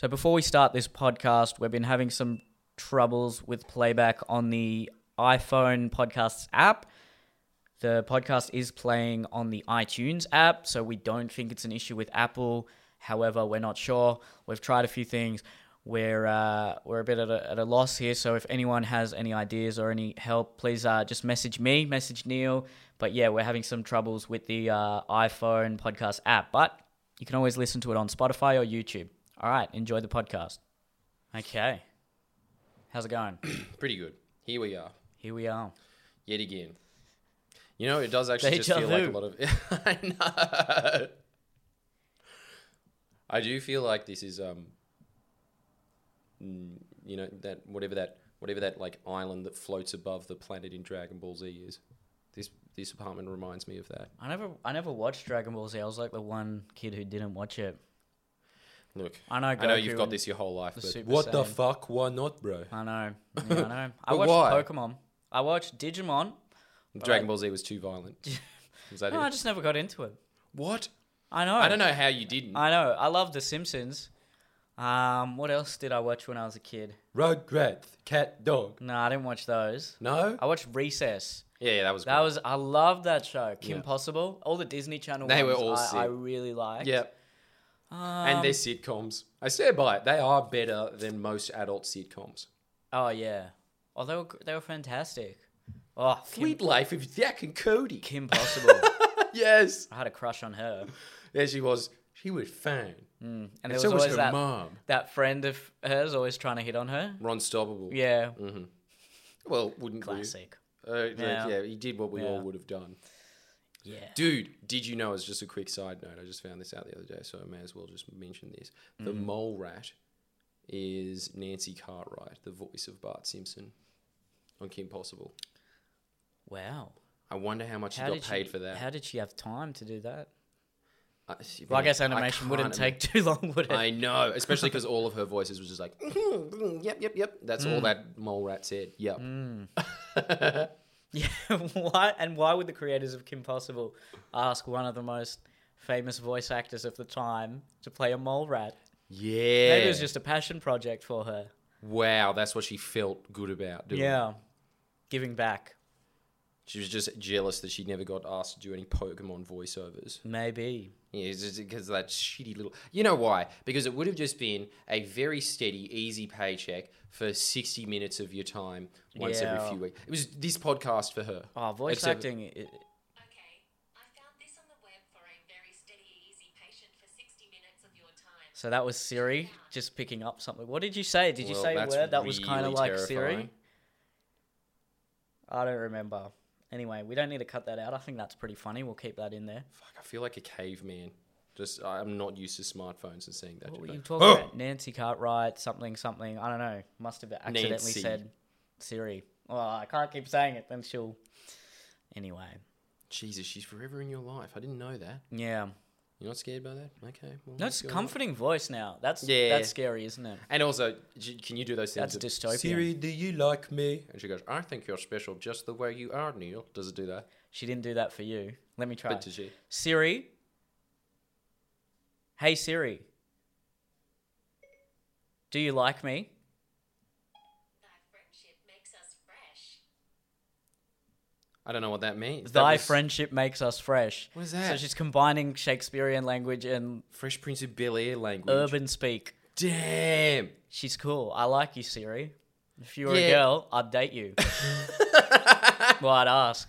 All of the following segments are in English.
So before we start this podcast, we've been having some troubles with playback on the iPhone podcasts app. The podcast is playing on the iTunes app, so we don't think it's an issue with Apple. However, we're not sure. We've tried a few things. We're uh, we're a bit at a, at a loss here. So if anyone has any ideas or any help, please uh, just message me, message Neil. But yeah, we're having some troubles with the uh, iPhone podcast app. But you can always listen to it on Spotify or YouTube. All right, enjoy the podcast. Okay, how's it going? Pretty good. Here we are, Here we are. yet again. You know, it does actually just Deja feel like a vu. lot of. I know. I do feel like this is um. mm, You know that whatever that whatever that like island that floats above the planet in Dragon Ball Z is. This this apartment reminds me of that. I never I never watched Dragon Ball Z. I was like the one kid who didn't watch it. Look, I know. I know you've got this your whole life, the but Super what the fuck? Why not, bro? I know. Yeah, I know. I But watched why? Pokemon. I watched Digimon. Dragon Ball Z was too violent. Was that No, I just never got into it. What? I know. I don't know how you didn't. I know. I love The Simpsons. Um, what else did I watch when I was a kid? Rugrats, cat, dog. No, I didn't watch those. No. I watched Recess. Yeah, yeah, that was. That great. was I loved that show. Kim Yeah. Possible. All the Disney Channel They were ones all I, I sick. really liked. Yep. Um, and their sitcoms. I stand by it. They are better than most adult sitcoms. oh yeah. Oh, they were they were fantastic. Oh, Kim, Suite Life of Jack and Cody. Kim Possible. yes. I had a crush on her. There she was. She was fine. And And there was so was always her that, mom. that friend of hers always trying to hit on her. Ron Stoppable. Yeah, Well, wouldn't classic. Uh, yeah. Yeah. he did what we Yeah. all would have done. Yeah. Dude, did you know? As just a quick side note, I just found this out the other day, so I may as well just mention this. The Mm-hmm. mole rat is Nancy Cartwright, the voice of Bart Simpson on Kim Possible. Wow. I wonder how much How she got paid she, for that. How did she have time to do that? I, Well, I guess animation wouldn't can't take too long, would it? I know, especially because all of her voices was just like, yep, yep, yep. That's Mm. all that mole rat said. Yep. Yeah. why? And why would the creators of Kim Possible ask one of the most famous voice actors of the time to play a mole rat? Yeah. Maybe it was just a passion project for her. wow. That's what she felt good about doing. Yeah. Giving back. She was just jealous that she never got asked to do any Pokemon voiceovers. Maybe. Yeah, just because of that shitty little. You know why? Because it would have just been a very steady, easy paycheck for sixty minutes of your time once every few weeks. It was this podcast for her. Oh, voice Except- acting. i Okay, I found this on the web for a very steady, easy patient for 60 minutes of your time. So that was Siri just picking up something. What did you say? Did you Well, say a word that was kind of really like Siri? I don't remember. Anyway, we don't need to cut that out. I think that's pretty funny. We'll keep that in there. Fuck, I feel like a caveman. Just I'm not used to smartphones and seeing that. What were you talking "Oh!" about? Nancy Cartwright, something, something. I don't know. Must have accidentally Nancy. said Siri. Well, I can't keep saying it. Then she'll. Anyway, Jesus, she's forever in your life. I didn't know that. yeah. You're not scared by that? Okay. Well, No, it's let's a comforting voice now. That's Yeah. That's scary, isn't it? And also, j- can you do those things? That's that, dystopian. Siri, do you like me? And she goes, I think you're special just the way you are, Neil. Does it do that? She didn't do that for you. Let me try. But does she? Siri. Hey Siri. Do you like me? Thy friendship makes us fresh. I don't know what that means. Thy that was friendship makes us fresh. What is that? So she's combining Shakespearean language and Fresh Prince of Bel Air language. urban speak. Damn. She's cool. I like you, Siri. If you were a girl, I'd date you. well, I'd ask.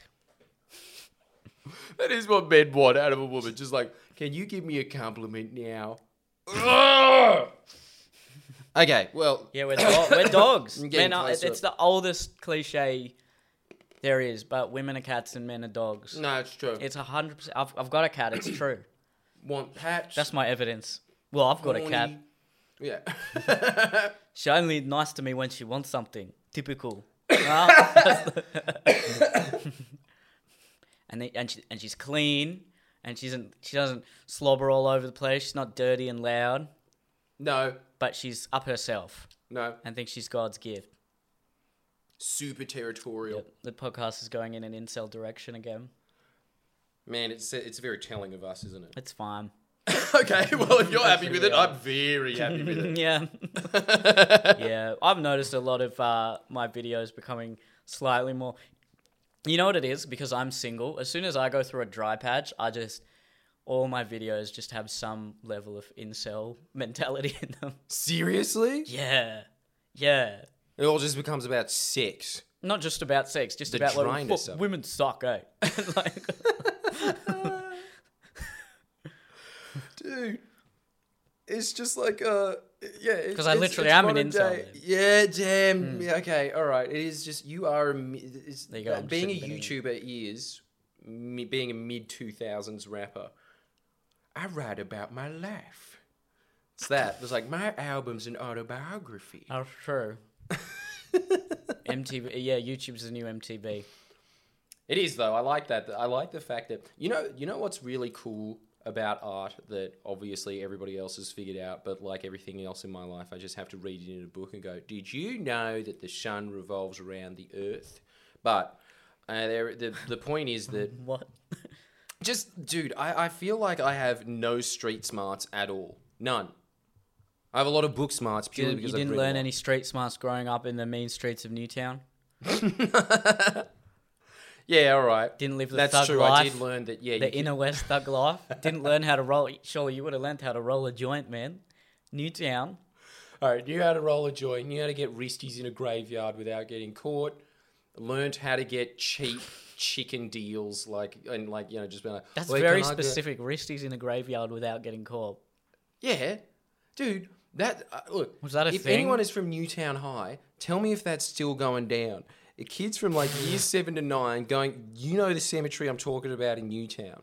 That is what men want out of a woman. Just like, can you give me a compliment now? okay, well, Yeah, we're, do- we're dogs. I'm getting Men are, closer. it's the oldest cliche there is, but women are cats and men are dogs. no, it's true. It's a hundred percent. I've I've got a cat. It's true. Want patch? That's my evidence. Well, I've got a cat. Yeah. she only nice to me when she wants something. Typical. And they, and she, and she's clean, and she doesn't she doesn't slobber all over the place. She's not dirty and loud, no, but she's up herself no. and thinks she's God's gift. Super territorial. Yep, the podcast is going in an incel direction again. Man, it's it's very telling of us, isn't it? It's fine. okay, well, if you're happy with it, I'm very happy with it. yeah. yeah. I've noticed a lot of uh, my videos becoming slightly more. You know what it is? Because I'm single. As soon as I go through a dry patch, I just. All my videos just have some level of incel mentality in them. Seriously? Yeah. Yeah. It all just becomes about sex. Not just about sex, just about like, "Fuck, of it." women suck, eh? like, Dude, it's just like uh yeah 'Cause I literally am an incel, then. yeah damn yeah, okay all right it is just you are a mi- it's, There you go, I'm being a youtuber is me, being a mid 2000s rapper i write about my life it's that it's like my album's an autobiography oh, true. MTV, yeah, YouTube's the new MTV. It is though. I like that. I like the fact that you know you know what's really cool about art that obviously everybody else has figured out, but like everything else in my life, I just have to read it in a book and go, "Did you know that the sun revolves around the earth?" But uh, there, the the point is that What? just dude, I, I feel like I have no street smarts at all. None. I have a lot of book smarts You purely didn't, you because I've didn't learn any street smarts growing up in the mean streets of Newtown? Yeah, all right. Didn't live the That's thug true. life? I did learn that. Yeah, the inner west thug life? Didn't learn how to roll. Surely you would have learned how to roll a joint, man. Newtown. All right, knew how to roll a joint, knew how to get wristies in a graveyard without getting caught, learned how to get cheap chicken deals, like and like you know just being like That's very can I get-" specific. Wristies in a graveyard without getting caught. Yeah, dude, that uh, look. Was that a if thing? anyone is from Newtown High, tell me if that's still going down. The kids from like year seven to nine going, you know the cemetery I'm talking about in Newtown,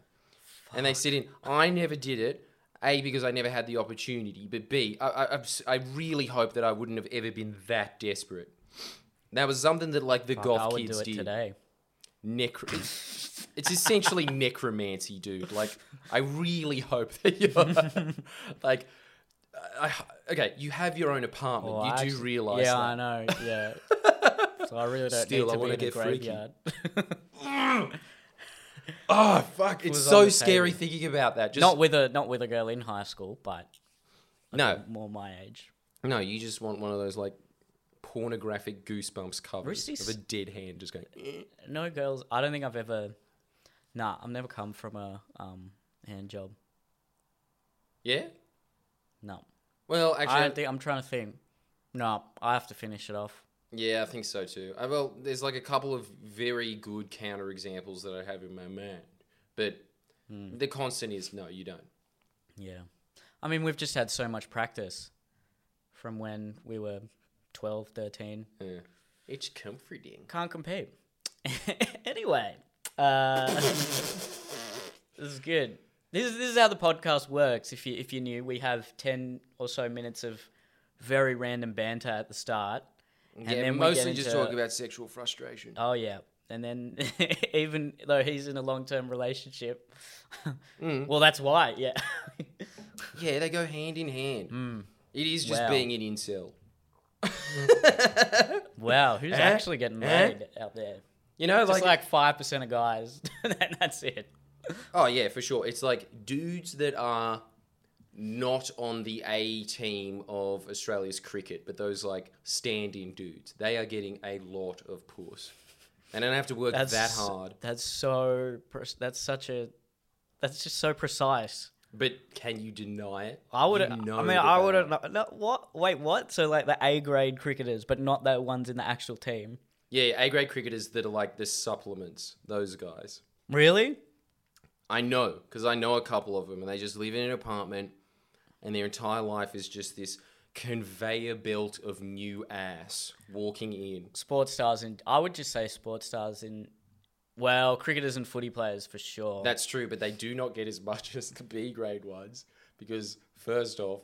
and they sit in. I never did it. A because I never had the opportunity, but B I, I, I really hope that I wouldn't have ever been that desperate. That was something that like the Fuck, golf I would kids do it did. I Necro- it's, it's essentially necromancy, dude. Like, I really hope that you're like, I, I- okay, you have your own apartment. Well, you I do actually- realize Yeah, that. I know. Yeah. so I really don't Still, need to wanna be in a get freaky. graveyard. Oh fuck! It's so scary table. thinking about that. Just not with a not with a girl in high school, but no, more my age. no. You just want one of those like pornographic goosebumps covers Wristies- of a dead hand just going. "Eh." No girls. I don't think I've ever. Nah, I've never come from a um hand job. Yeah. No, Well, I actually, don't think. I'm trying to think. No, I have to finish it off. Yeah, I think so too. Uh, well, there's like a couple of very good counter examples that I have in my mind, but Hmm. the constant is no, you don't. Yeah, I mean we've just had so much practice from when we were 12, 13. Yeah. It's comforting. Can't compete. anyway, uh, this is good. This is this is how the podcast works. If you if you're new, we have ten or so minutes of very random banter at the start, and yeah, then we mostly get just into- talk about sexual frustration. Oh yeah, and then even though he's in a long term relationship, Mm. well that's why. Yeah. Yeah, they go hand in hand. It is just. Wow. being an incel. wow, who's Eh? actually getting Eh? laid out there? You know, Just like, like five percent of guys. and that's it. Oh yeah, for sure. It's like dudes that are not on the A team of Australia's cricket, but those like stand-in dudes. They are getting a lot of puss, and I don't have to work That's that hard. That's so. That's such a. That's just so precise. But can you deny it? I would. You know I mean, I would are. have. No, what? Wait, what? So like the A grade cricketers, but not the ones in the actual team. Yeah, A grade cricketers that are like the supplements. Those guys. Really? I know because I know a couple of them, and they just live in an apartment, and their entire life is just this conveyor belt of new ass walking in. Sports stars and I would just say sports stars in. Well, cricketers and footy players for sure. That's true, but they do not get as much as the B grade ones because first off,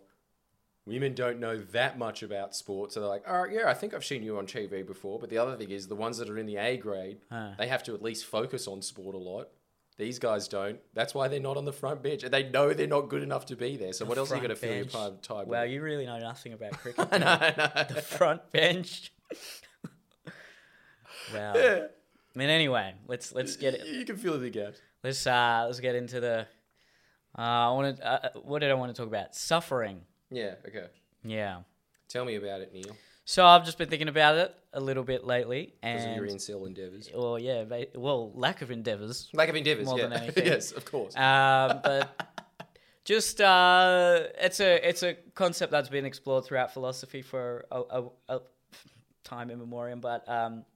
women don't know that much about sports, so they're like, "All right, yeah, I think I've seen you on TV before." But the other thing is, the ones that are in the A grade, Huh. they have to at least focus on sport a lot. These guys don't. That's why they're not on the front bench, and they know they're not good enough to be there. So what else are you going to fill your time, time Wow, with? you really know nothing about cricket. I know, I know. the front bench. wow. Yeah. I mean, anyway, let's let's get it. You can fill the gaps. Let's uh let's get into the Uh, I wanted. Uh, what did I want to talk about? Suffering. Yeah. Okay. Yeah. Tell me about it, Neil. So I've just been thinking about it a little bit lately, Because of your and incel endeavors. well, yeah, ba- well, lack of endeavors. Lack of endeavors. More yeah. than anything. yes, of course. Um, but just uh, it's a it's a concept that's been explored throughout philosophy for a, a, a time immemorial. But um,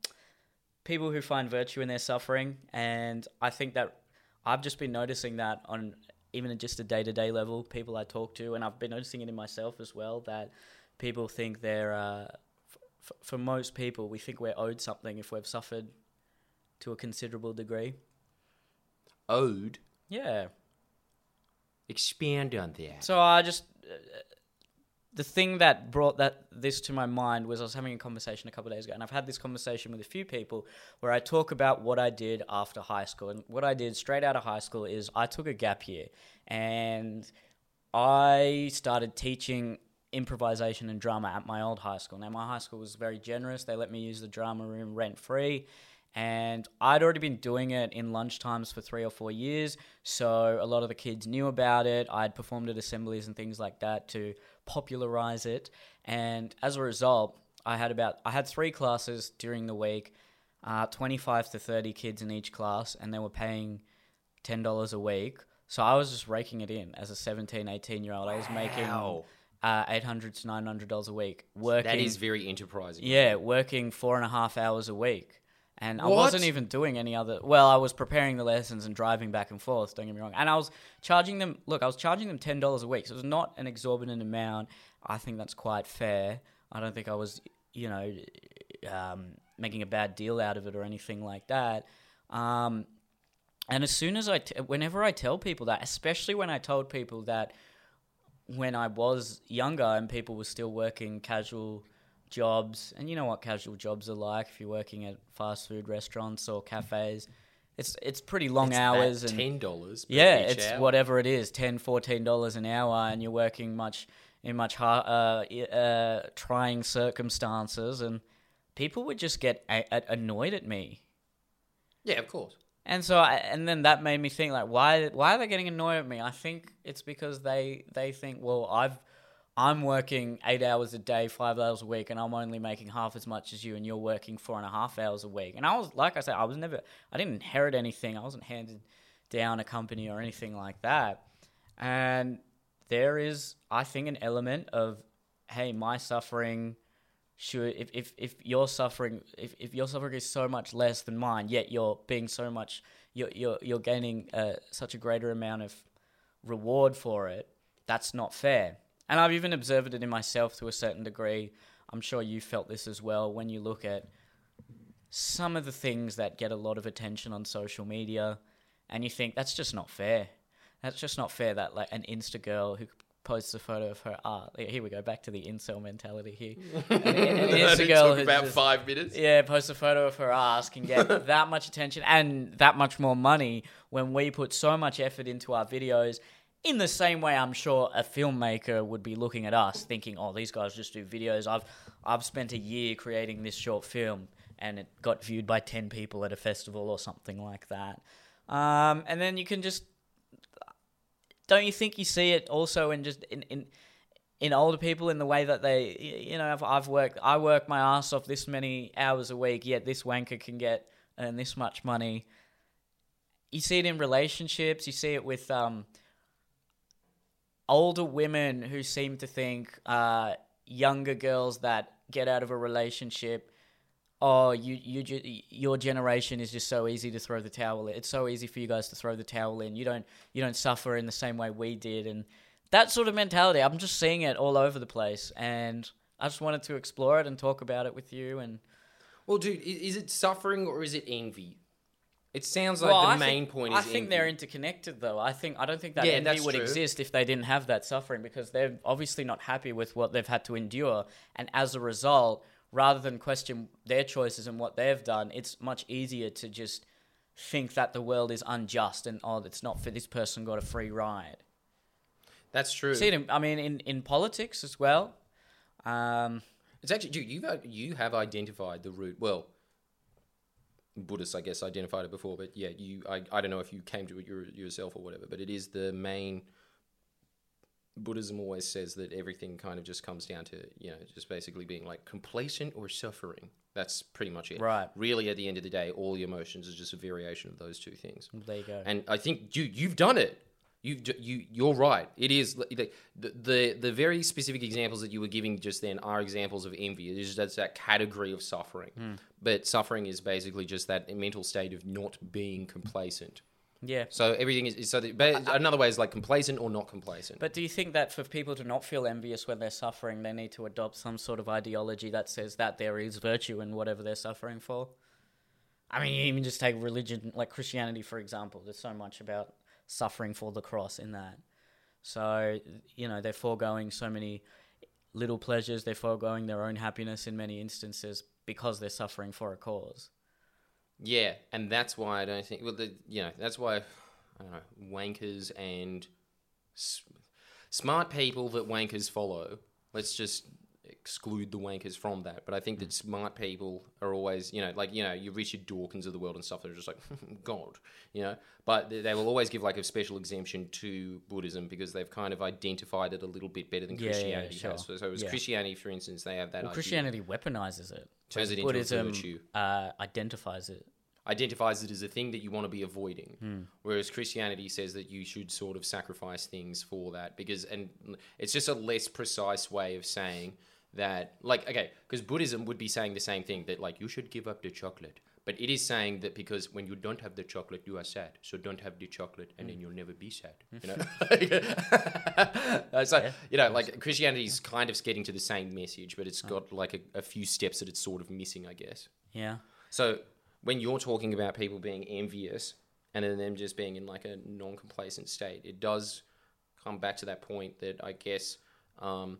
people who find virtue in their suffering, and I think that I've just been noticing that on even just a day to day level, people I talk to, and I've been noticing it in myself as well that people think they're. Uh, f- for most people, we think we're owed something if we've suffered to a considerable degree. Owed. Yeah. Expand on that. So I just uh, the thing that brought that this to my mind was I was having a conversation a couple of days ago, and I've had this conversation with a few people where I talk about what I did after high school, and what I did straight out of high school is I took a gap year, and I started teaching improvisation and drama at my old high school. Now my high school was very generous; they let me use the drama room rent free. And I'd already been doing it in lunchtimes for three or four years, so a lot of the kids knew about it. I'd performed at assemblies and things like that to popularize it. And as a result, I had about I had three classes during the week, uh, 25 to 30 kids in each class, and they were paying $10 a week. So I was just raking it in as a 17, 18 year old. I was making Wow. Uh, 800 to $900 a week working. That is very enterprising. Yeah, working four and a half hours a week. And I What? wasn't even doing any other. Well, I was preparing the lessons and driving back and forth. Don't get me wrong. And I was charging them. Look, I was charging them ten dollars a week. So it was not an exorbitant amount. I think that's quite fair. I don't think I was, you know, um, making a bad deal out of it or anything like that. Um, and as soon as I, t- whenever I tell people that, especially when I told people that when I was younger and people were still working casual jobs, and you know what casual jobs are like if you're working at fast food restaurants or cafes. It's it's pretty long It's hours and ten dollars. yeah, it's whatever it is, 10 14 dollars an hour, and you're working much in much uh, uh, trying circumstances, and people would just get a- annoyed at me. Yeah, of course. And so, I, and then that made me think, like, why, why are they getting annoyed at me? I think it's because they, they think, well, I've, I'm working eight hours a day, five hours a week, and I'm only making half as much as you, and you're working four and a half hours a week. And I was, like I said, I was never, I didn't inherit anything. I wasn't handed down a company or anything like that. And there is, I think, an element of, hey, my suffering should if, if, if your suffering if, if your suffering is so much less than mine yet you're being so much you're you're, you're gaining uh, such a greater amount of reward for it that's not fair. And i've even observed it in myself to a certain degree. I'm sure you felt this as well when you look at some of the things that get a lot of attention on social media and you think that's just not fair. That's just not fair that like an insta girl who posts a photo of her art here we go back to the incel mentality here an, an Insta girl who's just- five minutes. yeah, post a photo of her ass can get that much attention and that much more money when we put so much effort into our videos. In the same way, I'm sure a filmmaker would be looking at us thinking, "Oh, these guys just do videos. I've I've spent a year creating this short film, and it got viewed by ten people at a festival or something like that." Um, and then you can just don't you think you see it also in just in in in older people in the way that they you know I've, I've worked I work my ass off this many hours a week yet this wanker can get earn this much money. You see it in relationships you see it with um older women who seem to think uh younger girls that get out of a relationship oh you you your generation is just so easy to throw the towel in. it's so easy for you guys to throw the towel in you don't you don't suffer in the same way we did and that sort of mentality i'm just seeing it all over the place and i just wanted to explore it and talk about it with you and Well, dude, i- is it suffering or is it envy? It sounds like Well, the I main think, point is. I think envy. they're interconnected, though. I think I don't think that Yeah, envy would true. exist if they didn't have that suffering because they're obviously not happy with what they've had to endure, and as a result, rather than question their choices and what they've done, it's much easier to just think that the world is unjust and oh, it's not for this person got a free ride. That's true. See in, I mean, in in politics as well. Um, It's actually, dude, you've you have identified the root. Well, Buddhists, I guess, identified it before, but yeah, you, I, I don't know if you came to it yourself or whatever, but it is the main. Buddhism always says that everything kind of just comes down to you know just basically being like complacent or suffering. That's pretty much it. Right. Really, at the end of the day, all the emotions are just a variation of those two things. There you go. And I think you you've done it. You you you're right. It is the, the the very specific examples that you were giving just then are examples of envy. It is that's that category of suffering. Hmm. But suffering is basically just that mental state of not being complacent. Yeah. So everything is, is so. The, but another way is like complacent or not complacent. But do you think that for people to not feel envious when they're suffering, they need to adopt some sort of ideology that says that there is virtue in whatever they're suffering for? I mean, you even just take religion, like Christianity, for example. There's so much about suffering for the cross in that. So, you know, they're foregoing so many little pleasures, they're foregoing their own happiness in many instances because they're suffering for a cause. Yeah, and that's why I don't think. Well, the, you know, that's why I don't know wankers and s- smart people that wankers follow. Let's just exclude the wankers from that. But I think that smart people are always, you know, like you know, your Richard Dawkins of the world and stuff. They're just like God, you know. But they, they will always give like a special exemption to Buddhism because they've kind of identified it a little bit better than Yeah, yeah, Christianity sure. has. So, so it was Yeah. Christianity, for instance, they have that. Well, idea. Christianity weaponizes it. Turns it into a Buddhism virtue. uh, identifies it. identifies it as a thing that you want to be avoiding. Whereas Christianity says that you should sort of sacrifice things for that because, and it's just a less precise way of saying that, like, okay, because Buddhism would be saying the same thing that, like, you should give up the chocolate. But it is saying that because when you don't have the chocolate, you are sad. So don't have the chocolate, and then you'll never be sad. You know, Uh, so you know, like Christianity's kind of getting to the same message, but it's got like a, a few steps that it's sort of missing, I guess. Yeah. So when you're talking about people being envious and then them just being in like a non-complacent state, it does come back to that point that I guess um,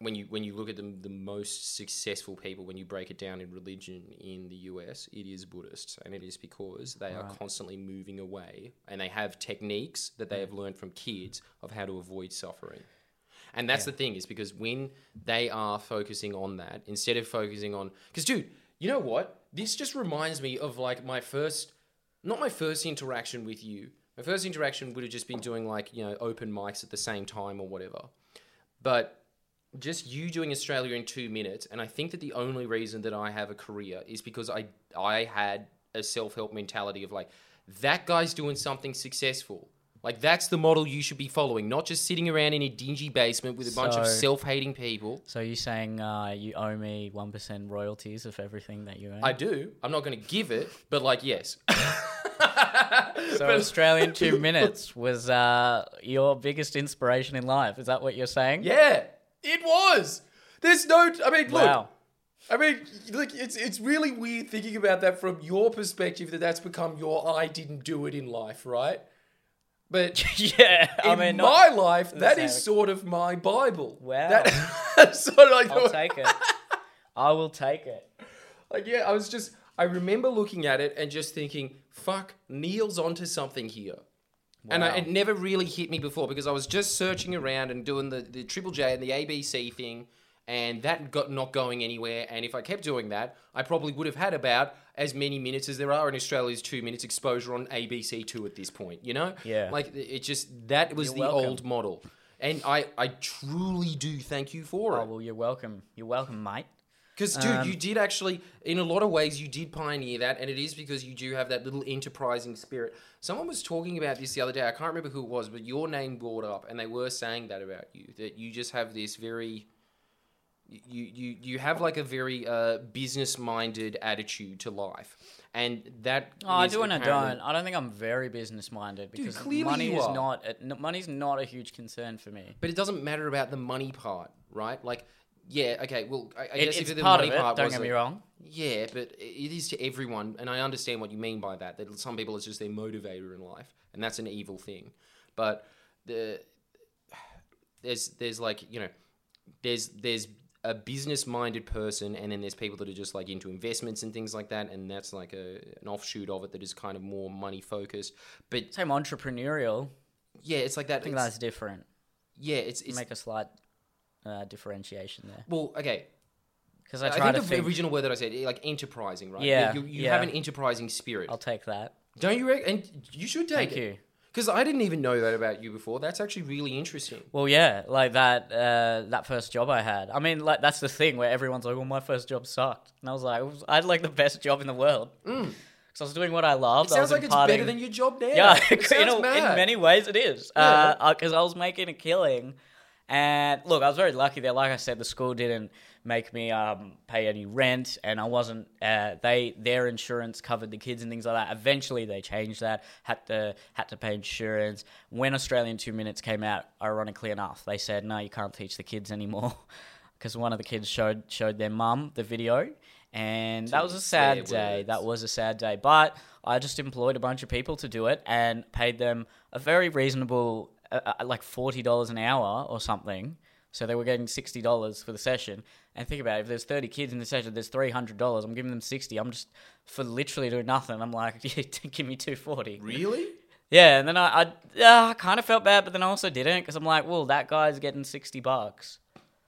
when you when you look at the the most successful people, when you break it down in religion in the US, it is Buddhists, and it is because they are constantly moving away, and they have techniques that they have mm. learned from kids of how to avoid suffering. And that's the thing is because when they are focusing on that instead of focusing on because dude, you know what? This just reminds me of like my first not my first interaction with you. My first interaction would have just been doing like, you know, open mics at the same time or whatever. But just you doing Australia in 2 minutes and I think that the only reason that I have a career is because I I had a self-help mentality of like that guy's doing something successful. Like that's the model you should be following, not just sitting around in a dingy basement with a bunch of self-hating people. So you're saying uh, you owe me one percent royalties of everything that you own? I do. I'm not going to give it, but like yes. so Australian two minutes was uh, your biggest inspiration in life. Is that what you're saying? Yeah, it was. There's no. I mean, look. Wow. I mean, look. It's it's really weird thinking about that from your perspective. That that's become your I didn't do it in life, right? But yeah. I in mean, my life, that is sort of my Bible. Wow. That, sort of like I'll take it. I will take it. Like, yeah, I was just, I remember looking at it and just thinking, fuck, Neil's onto something here. And I, it never really hit me before because I was just searching around and doing the, the Triple J and the ABC thing, and that got not going anywhere. And if I kept doing that, I probably would have had about as many minutes as there are in Australia's two minutes exposure on ABC Two at this point. You know, Yeah. like it just that was You're the welcome. old model, and I I truly do thank you for Oh it. well, you're welcome. You're welcome, mate. Because, dude, Um, you did actually, in a lot of ways, you did pioneer that, and it is because you do have that little enterprising spirit. Someone was talking about this the other day. I can't remember who it was, but your name brought up, and they were saying that about you that you just have this very, you you you have like a very uh, business minded attitude to life, and that. Oh, I do and I don't. I don't think I'm very business minded because clearly money is not money's not a huge concern for me. But it doesn't matter about the money part, right? Like, yeah, okay. Well, I, I It, guess it's if the part money of it. part Don't get me wrong. Yeah, but it is to everyone, and I understand what you mean by that. That some people it's just their motivator in life, and that's an evil thing. But the there's there's like you know there's there's a business minded person, and then there's people that are just like into investments and things like that, and that's like a an offshoot of it that is kind of more money focused. But Same entrepreneurial. yeah, it's like that. I think that's different. yeah, it's it's Make a slight uh, differentiation there. Well, okay. because I I, think to the think. original word that I said, like enterprising, right? Yeah, You, you yeah. have an enterprising spirit. I'll take that. Don't you reckon? And you should take Thank it. you. Because I didn't even know that about you before. That's actually really interesting. Well, yeah, like that uh, that first job I had. I mean, like that's the thing where everyone's like, "Well, my first job sucked," and I was like, I had like the best job in the world because I was doing what I loved. It I sounds was like it's better than your job now. Yeah, it in, a- in many ways it is. Yeah. Because I was making a killing. And look, I was very lucky there. Like I said, the school didn't make me um, pay any rent, and I wasn't. Uh, they their insurance covered the kids and things like that. Eventually, they changed that. Had to had to pay insurance. When Australian Two Minutes came out, ironically enough, they said no, you can't teach the kids anymore because one of the kids showed showed their mum the video, and that was a sad day. words. That was a sad day. But I just employed a bunch of people to do it and paid them a very reasonable, uh, uh, like forty dollars an hour or something. So they were getting sixty dollars for the session. And think about it, if there's thirty kids in the session, there's three hundred dollars. I'm giving them sixty. I'm just for literally doing nothing. I'm like, yeah, give me two forty. Really? Yeah, and then I, I, uh, I kind of felt bad, but then I also didn't because I'm like, well, that guy's getting sixty bucks.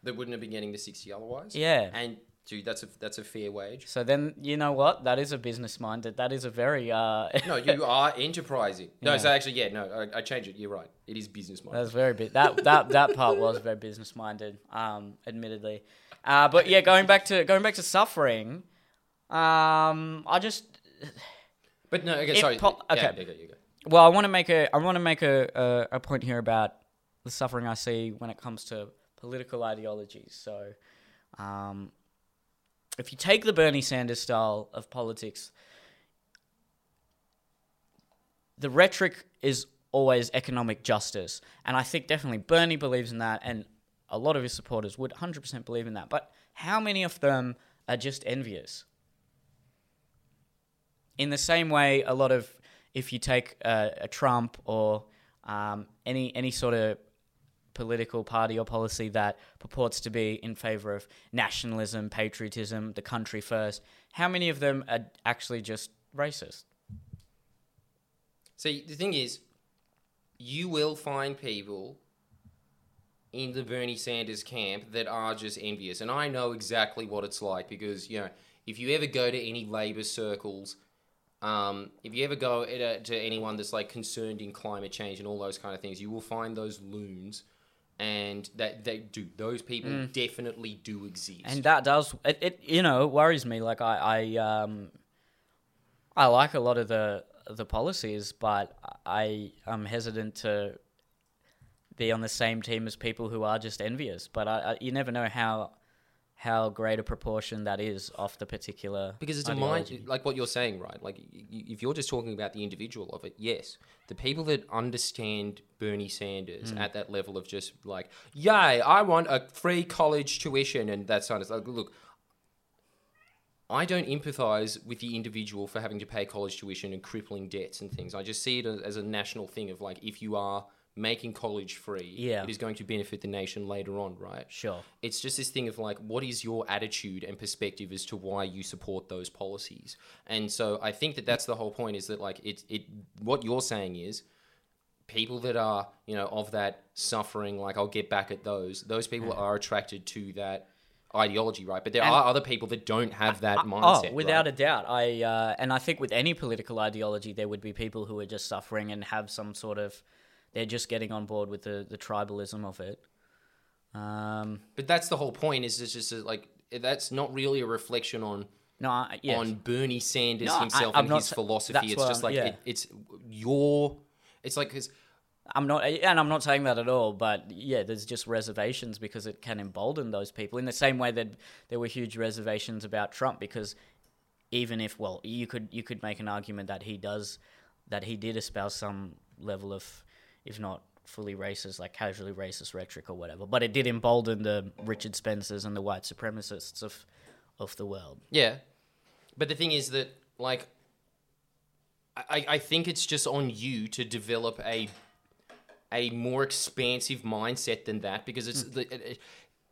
That wouldn't have been getting the sixty otherwise. Yeah. And dude, that's a that's a fair wage. So then you know what? That is a business minded. That is a very uh. No, you are enterprising. No, Yeah. so actually, yeah, no, I, I changed it. You're right. It is business minded. That's very bit. That that that part was very business minded. Um, admittedly, uh, but yeah, going back to going back to suffering, um, I just But no, okay, sorry. po- okay. yeah, yeah, you go. well, I want to make a I want to make a, a a point here about the suffering I see when it comes to political ideologies. So, um, if you take the Bernie Sanders style of politics, the rhetoric is always economic justice, and I think definitely Bernie believes in that, and a lot of his supporters would 100% believe in that. But how many of them are just envious? in the same way, a lot of if you take a, a Trump or um, any any sort of political party or policy that purports to be in favor of nationalism, patriotism, the country first, how many of them are actually just racist? See, the thing is, you will find people in the Bernie Sanders camp that are just envious, and I know exactly what it's like because you know if you ever go to any Labor circles. Um, if you ever go to anyone that's like concerned in climate change and all those kind of things, you will find those loons, and that they do. Those people definitely do exist. And that does it, it you know worries me. Like I I um I like a lot of the the policies, but I am hesitant to be on the same team as people who are just envious. But I, I you never know how how great a proportion that is off the particular Because it's ideology. a mind, like what you're saying, right? Like, if you're just talking about the individual of it, yes, the people that understand Bernie Sanders Hmm. at that level of just like, yay, I want a free college tuition and that sort of stuff. Look, I don't empathize with the individual for having to pay college tuition and crippling debts and things. I just see it as a national thing of like, if you are making college free, Yeah. it is going to benefit the nation later on, right? Sure. It's just this thing of like, what is your attitude and perspective as to why you support those policies? And so I think that that's the whole point is that like it it what you're saying is people that are you know of that suffering like I'll get back at those those people are attracted to that ideology right but there And- are other people that don't have that Oh, mindset without right? a doubt. I uh, and I think with any political ideology, there would be people who are just suffering and have some sort of they're just getting on board with the, the tribalism of it. Um, but that's the whole point is it's just like that's not really a reflection on no, I, yes. on Bernie Sanders No, himself I'm and his philosophy. It's just I'm- like yeah. it, it's your. It's like I'm not, and I'm not saying that at all. But yeah, there's just reservations because it can embolden those people in the same way that there were huge reservations about Trump because even if well, you could you could make an argument that he does that he did espouse some level of, if not fully racist, like casually racist rhetoric or whatever. But it did embolden the Richard Spencers and the white supremacists of of the world. yeah, but the thing is that like I, I think it's just on you to develop a a more expansive mindset than that because it's hmm. the it, it-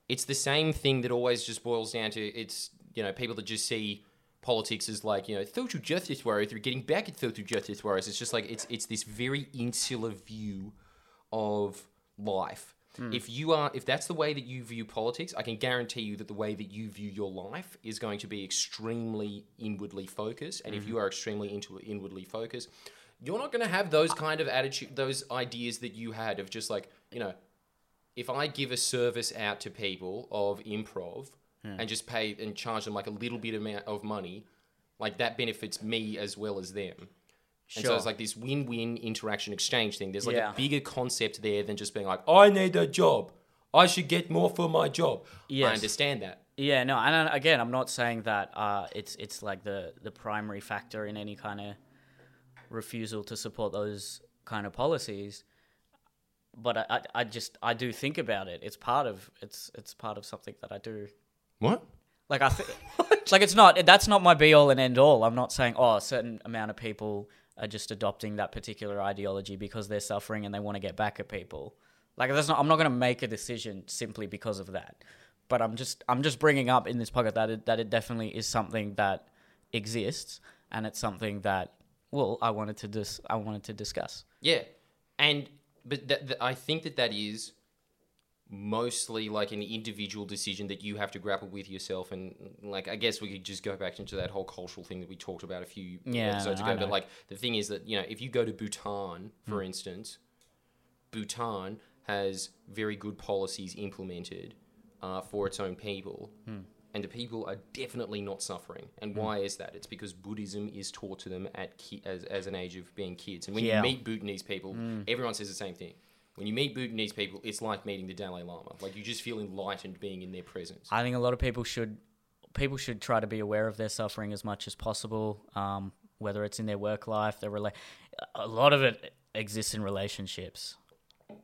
it's the same thing that always just boils down to it's you know people that just see politics as like you know social justice warriors they're getting back at social justice warriors it's just like it's it's this very insular view of life. Hmm. If you are, if that's the way that you view politics, I can guarantee you that the way that you view your life is going to be extremely inwardly focused. And if hmm. you are extremely into inwardly focused, you're not going to have those kind of attitude, those ideas that you had of just like, you know, if I give a service out to people of improv and just pay and charge them like a little bit amount of money, like that benefits me as well as them. And so it's like this win-win interaction exchange thing. There's like Yeah. a bigger concept there than just being like, I need a job. I should get more for my job. I understand that. Yeah, no, and uh, again, I'm not saying that uh, it's it's like the the primary factor in any kind of refusal to support those kind of policies. But I, I, I just I do think about it. It's part of it's it's part of something that I do. What? Like I think, like it's not that's not my be all and end all. I'm not saying oh a certain amount of people are just adopting that particular ideology because they're suffering and they want to get back at people. Like that's not I'm not going to make a decision simply because of that. But I'm just I'm just bringing up in this pocket that it, that it definitely is something that exists and it's something that well I wanted to dis- I wanted to discuss. Yeah, and but that, that, I think that that is mostly like an individual decision that you have to grapple with yourself, and like I guess we could just go back into that whole cultural thing that we talked about a few Yeah, episodes ago. But like the thing is that you know if you go to Bhutan, for hmm. instance, Bhutan has very good policies implemented uh, for its own people. Hmm. And the people are definitely not suffering. And hmm. why is that? It's because Buddhism is taught to them at ki- as, as an age of being kids. And when Yeah. you meet Bhutanese people, everyone says the same thing. When you meet Bhutanese people, it's like meeting the Dalai Lama. Like you just feel enlightened being in their presence. I think a lot of people should people should try to be aware of their suffering as much as possible. Um, whether it's in their work life, their rela- a lot of it exists in relationships.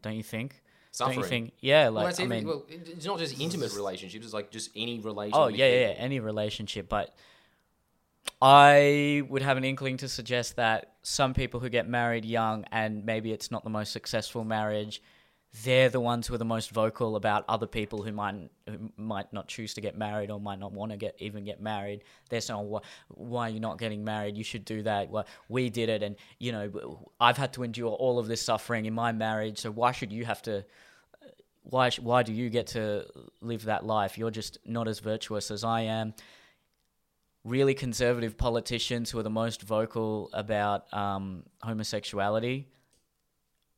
Don't you think? Don't you Suffering. think? Yeah, like well, I every, mean, well, it's not just intimate relationships. It's like just any relationship. oh yeah, yeah, any relationship. But I would have an inkling to suggest that some people who get married young and maybe it's not the most successful marriage, they're the ones who are the most vocal about other people who might who might not choose to get married or might not want to get even get married. They're saying, oh, "Why, why are you not getting married? You should do that." Well, we did it, and you know, I've had to endure all of this suffering in my marriage. So why should you have to? Why sh- why do you get to live that life? You're just not as virtuous as I am really conservative politicians who are the most vocal about um, homosexuality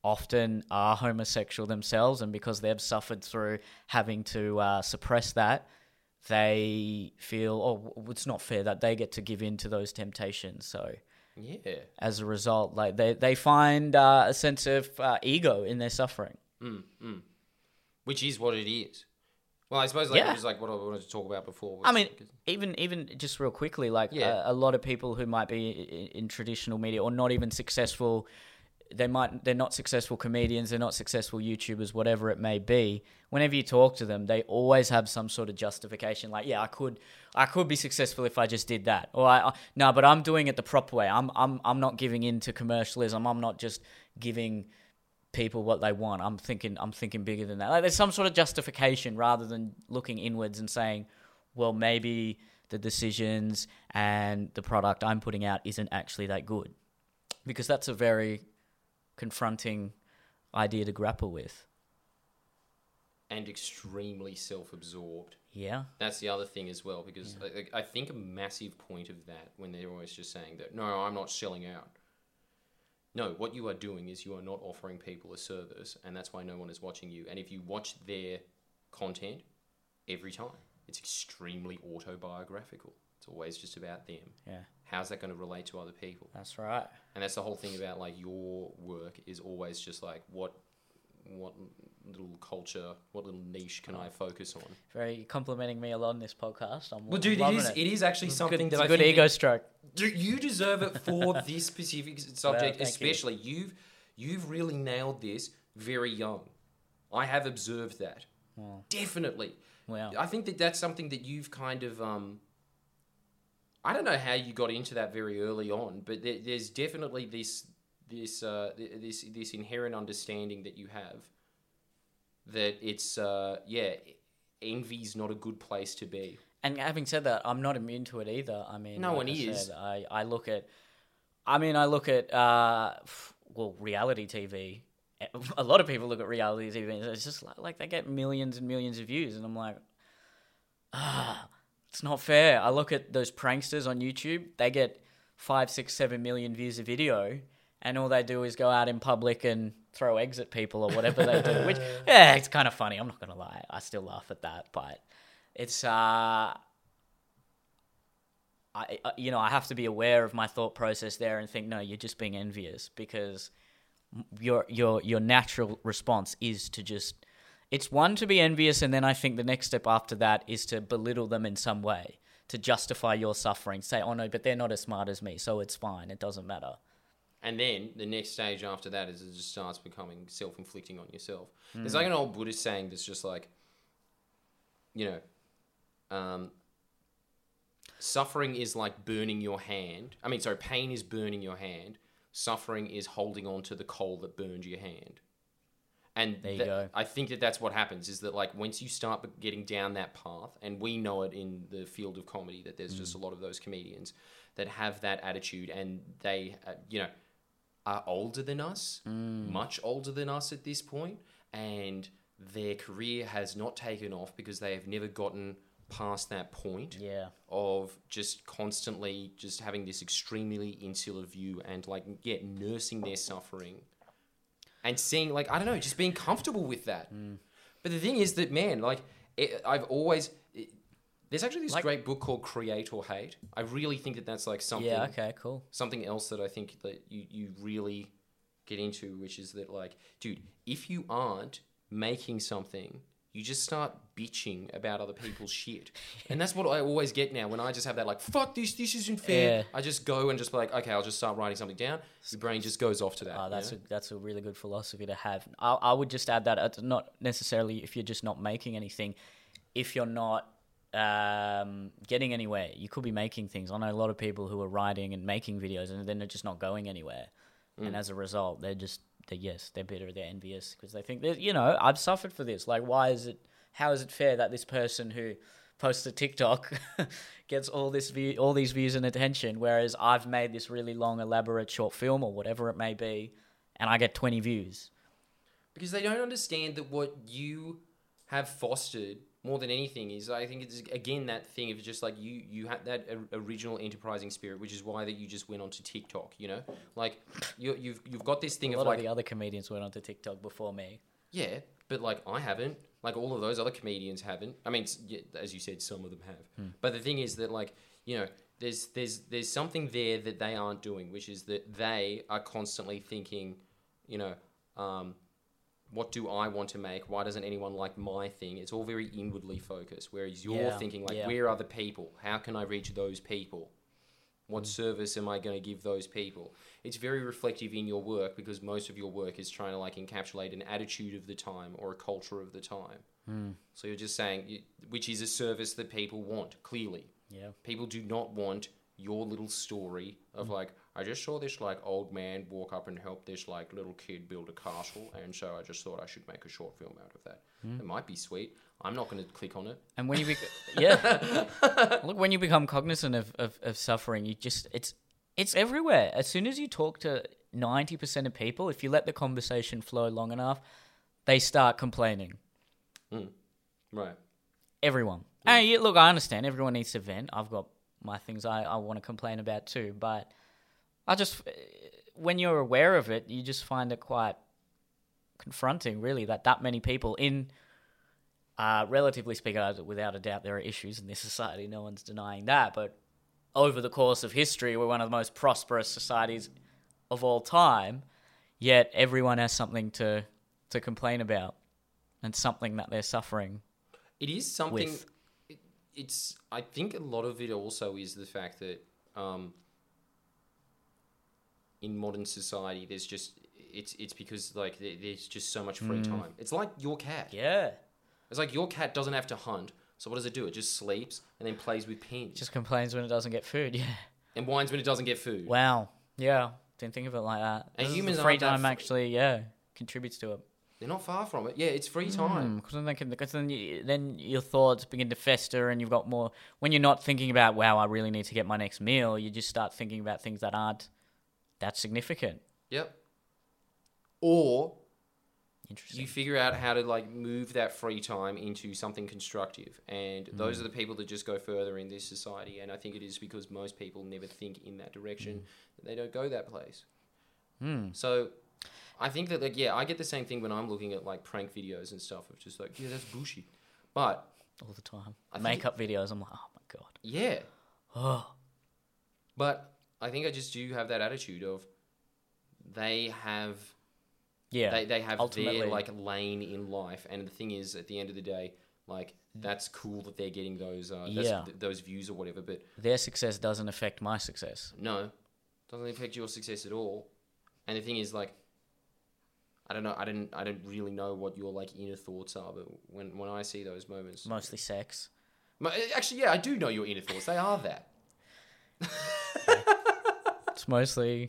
often are homosexual themselves, and because they've suffered through having to uh, suppress that, they feel, oh, it's not fair that they get to give in to those temptations. So yeah. as a result, like they they find uh, a sense of uh, ego in their suffering. Which is what it is. Well, I suppose like Yeah. was like what I wanted to talk about before. I mean, even even just real quickly, like Yeah. a, a lot of people who might be in, in traditional media or not even successful, they might they're not successful comedians, they're not successful YouTubers, whatever it may be. Whenever you talk to them, they always have some sort of justification, like, yeah, I could I could be successful if I just did that, or I, I no, but I'm doing it the proper way. I'm I'm I'm not giving in to commercialism. I'm not just giving people what they want. I'm thinking I'm thinking bigger than that. Like there's some sort of justification rather than looking inwards and saying, well, maybe the decisions and the product I'm putting out isn't actually that good. Because that's a very confronting idea to grapple with. and extremely self-absorbed. Yeah. That's the other thing as well, because I, I think a massive point of that when they're always just saying that, no, I'm not selling out. No, what you are doing is you are not offering people a service, and that's why no one is watching you. And if you watch their content every time, it's extremely autobiographical. It's always just about them. Yeah. How's that going to relate to other people? That's right. And that's the whole thing about like your work is always just like what what little culture, what little niche can I focus on? Very complimenting me a lot in this podcast. I'm Well, dude, it. it is actually something good, that it's a I good ego stroke. Do you deserve it for this specific subject, thank you. especially you've you've really nailed this very young. I have observed that. Definitely. Wow. I think that that's something that you've kind of um I don't know how you got into that very early on, but there, there's definitely this this uh, this this inherent understanding that you have that it's uh, yeah, envy's not a good place to be. And having said that, I'm not immune to it either. I mean, No like one I is. said, I, I look at, I mean, I look at, uh, well, reality TV a lot of people look at reality TV and it's just like, like they get millions and millions of views, and I'm like, ah, it's not fair. I look at those pranksters on YouTube; they get five, six, seven million views a video, and all they do is go out in public and throw eggs at people or whatever they do. Which, yeah, it's kind of funny. I'm not gonna lie, I still laugh at that, but it's uh. I, I- you know, I have to be aware of my thought process there and think, no, you're just being envious because your your your natural response is to just it's one to be envious and then I think the next step after that is to belittle them in some way to justify your suffering say oh no but they're not as smart as me so it's fine it doesn't matter And then the next stage after that is it just starts becoming self inflicting on yourself. There's like an old Buddhist saying that's just like, you know, um, suffering is like burning your hand. I mean, sorry, pain is burning your hand. Suffering is holding on to the coal that burned your hand. And There you that- go. I think that that's what happens is that like once you start getting down that path, and we know it in the field of comedy that there's Mm. just a lot of those comedians that have that attitude, and they, uh, you know, are older than us, Mm. much older than us at this point, and their career has not taken off because they have never gotten past that point yeah of just constantly just having this extremely insular view and like yeah nursing their suffering and seeing like I don't know just being comfortable with that. Mm. But the thing is that man like it, I've always there's actually this Like- great book called Create or Hate. I really think that that's like something yeah okay cool something else that I think that you, you really get into, which is that like, dude, if you aren't making something, you just start bitching about other people's shit. And that's what I always get now when I just have that like, fuck this, this isn't fair. Yeah. I just go and just be like, okay, I'll just start writing something down. Your brain just goes off to that. Oh, you that's know? a that's a really good philosophy to have. I, I would just add that it's not necessarily if you're just not making anything, if you're not um, getting anywhere, you could be making things. I know a lot of people who are writing and making videos, and then they're just not going anywhere, and as a result, they're just they're, yes they're bitter, they're envious because they think that you know I've suffered for this. Like, why is it? How is it fair that this person who posts a TikTok gets all this view, all these views and attention, whereas I've made this really long, elaborate short film or whatever it may be, and I get twenty views. because they don't understand that what you have fostered more than anything is I think it's again that thing of just like you you had that original enterprising spirit, which is why that you just went onto TikTok. You know, like you you've you've got this thing A of lot like of the other comedians went onto TikTok before me. yeah, but like I haven't. Like all of those other comedians haven't. I mean, as you said, some of them have. But the thing is that like you know, there's there's there's something there that they aren't doing, which is that they are constantly thinking, you know, um, what do I want to make? Why doesn't anyone like my thing? It's all very inwardly focused. Whereas you're Yeah, thinking like, yeah. where are the people? How can I reach those people? What mm. service am I going to give those people? It's very reflective in your work because most of your work is trying to like encapsulate an attitude of the time or a culture of the time. Hmm. So you're just saying, which is a service that people want, clearly. Yeah. People do not want your little story of mm. like, I just saw this like old man walk up and help this like little kid build a castle, and so I just thought I should make a short film out of that. Hmm. It might be sweet. I'm not going to click on it. And when you bec- yeah, look, when you become cognizant of, of, of suffering, you just it's it's everywhere. As soon as you talk to ninety percent of people, if you let the conversation flow long enough, they start complaining. Hmm. Right. Everyone. Hmm. Hey, look, I understand. Everyone needs to vent. I've got my things I, I want to complain about too. But I just, when you're aware of it, you just find it quite confronting, really, that that many people in, uh, relatively speaking, without a doubt, there are issues in this society. No one's denying that. But over the course of history, we're one of the most prosperous societies of all time. Yet everyone has something to to complain about, and something that they're suffering. It is something. It, it's. I think a lot of it also is the fact that um, in modern society, there's just it's it's because like there- there's just so much free mm. time. It's like your cat. Yeah. It's like your cat doesn't have to hunt. So what does it do? It just sleeps and then plays with pins Just complains when it doesn't get food. Yeah. and whines when it doesn't get food. Wow. Yeah. Didn't think of it like that. And This humans free time actually, yeah, contributes to it. They're not far from it. Yeah, it's free mm, time. Because then, cause then, you, then your thoughts begin to fester, and you've got more. When you're not thinking about, wow, I really need to get my next meal, you just start thinking about things that aren't that significant. Yep. Or Interesting. you figure out how to like move that free time into something constructive and those are the people that just go further in this society and i think it is because most people never think in that direction that they don't go that place Hmm. so i think that like yeah i get the same thing when i'm looking at like prank videos and stuff of just like yeah that's bullshit but all the time. I Makeup videos. I'm like, oh my god. yeah Oh, but i think i just do have that attitude of they have yeah. they, they have ultimately. their like lane in life and the thing is at the end of the day like that's cool that they're getting those uh, Yeah. th- those views or whatever but Their success doesn't affect my success. no doesn't affect your success at all and the thing is like i don't know i didn't i don't really know what your like inner thoughts are but when when i see those moments Mostly sex. Mo- actually yeah i do know your inner thoughts they are that It's mostly.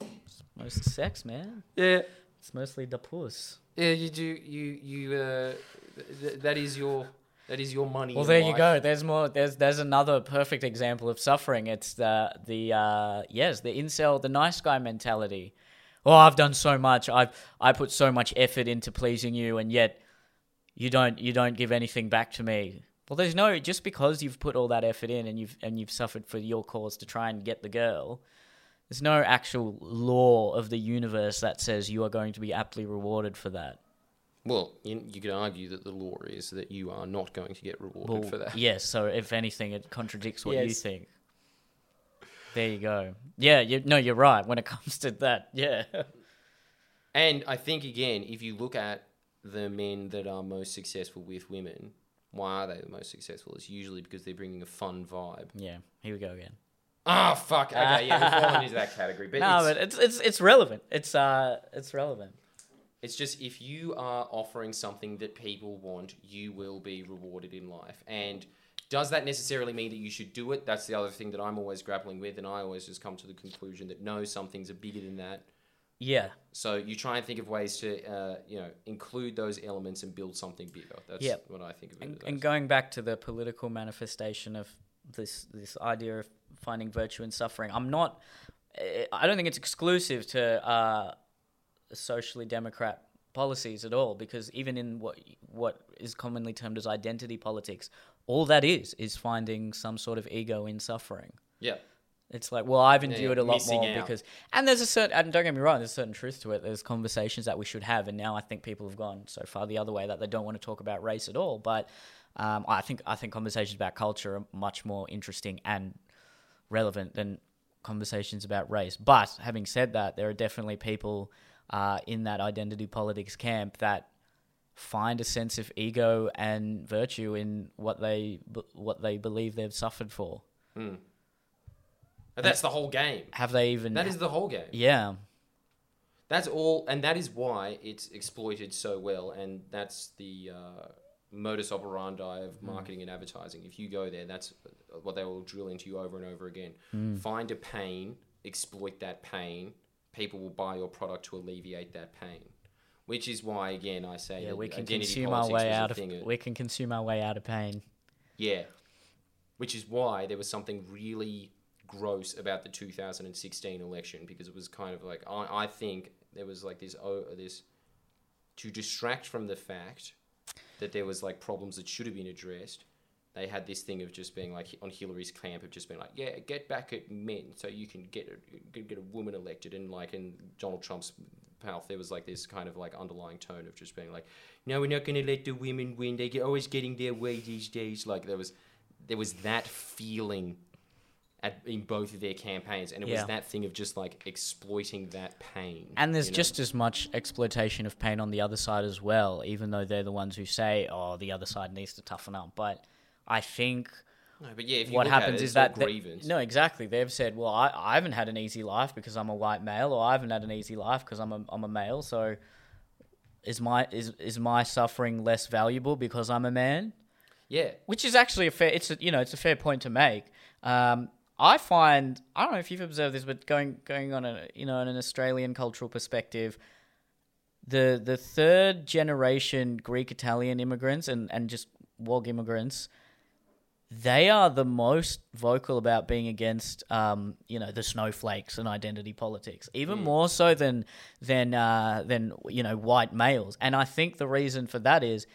It's mostly sex, man. yeah It's mostly the puss. yeah you do you you uh th- th- that is your that is your money Well, there you go. There's more. There's there's another perfect example of suffering. It's the the uh, yes, the incel, the nice guy mentality. Oh, I've done so much. I've I put so much effort into pleasing you, and yet you don't you don't give anything back to me. Well, there's no just because you've put all that effort in and you've and you've suffered for your cause to try and get the girl. There's no actual law of the universe that says you are going to be aptly rewarded for that. Well, you, you could argue that the law is that you are not going to get rewarded Well, for that. Yes, so if anything, it contradicts what you think. There you go. Yeah, you, no, you're right. When it comes to that, yeah. And I think again, if you look at the men that are most successful with women, why are they the most successful? It's usually because they're bringing a fun vibe. yeah, here we go again. Ah, fuck. Okay, yeah, we're falling into that category. But, no, it's, but it's it's it's relevant. It's uh, it's relevant. it's just if you are offering something that people want, you will be rewarded in life. And does that necessarily mean that you should do it? That's the other thing that I'm always grappling with, and I always just come to the conclusion that no, some things are bigger than that. Yeah, So you try and think of ways to, uh, you know, include those elements and build something bigger. That's Yep. what I think of it. and, and going back to the political manifestation of this this idea of finding virtue in suffering, I'm not. I don't think it's exclusive to uh, socially democrat policies at all, because even in what what is commonly termed as identity politics, all that is is finding some sort of ego in suffering. yeah, It's like, well, I've Yeah, endured a lot more out. because, and there's a certain, and don't get me wrong, there's a certain truth to it. There's conversations that we should have, and now I think people have gone so far the other way that they don't want to talk about race at all. But um, I think I think conversations about culture are much more interesting and relevant than conversations about race. But having said that, there are definitely people uh, in that identity politics camp that find a sense of ego and virtue in what they what they believe they've suffered for. But that's the whole game. Have they even? That is the whole game. yeah. That's all, and that is why it's exploited so well, and that's the uh, modus operandi of marketing and advertising. If you go there, that's what they will drill into you over and over again. Find a pain, exploit that pain. People will buy your product to alleviate that pain. Which is why, again, I say Yeah, we can consume our way out of we can consume our way out of pain. Yeah. Which is why there was something really gross about the 2016 election because it was kind of like I, I think there was like this oh this to distract from the fact that there was like problems that should have been addressed. They had this thing of just being like on Hillary's camp of just being like, yeah, get back at men so you can get a get a woman elected, and like in Donald Trump's mouth, there was like this kind of like underlying tone of just being like, no, we're not going to let the women win. They're always getting their way these days. Like there was there was that feeling at in both of their campaigns, and it Yeah. was that thing of just like exploiting that pain. And there's you know? just as much exploitation of pain on the other side as well, even though they're the ones who say, "Oh, the other side needs to toughen up." But I think no, but yeah, what happens it, is that they- no, exactly. They've said, "Well, I, I haven't had an easy life because I'm a white male, or I haven't had an easy life because I'm a I'm a male." So, is my is is my suffering less valuable because I'm a man? yeah, which is actually a fair it's a, you know it's a fair point to make um, i find i don't know if you've observed this but going going on a you know in an australian cultural perspective the the third generation greek italian immigrants and and just wog immigrants they are the most vocal about being against, um, you know, the snowflakes and identity politics, even more so than than uh, than you know white males. And I think the reason for that is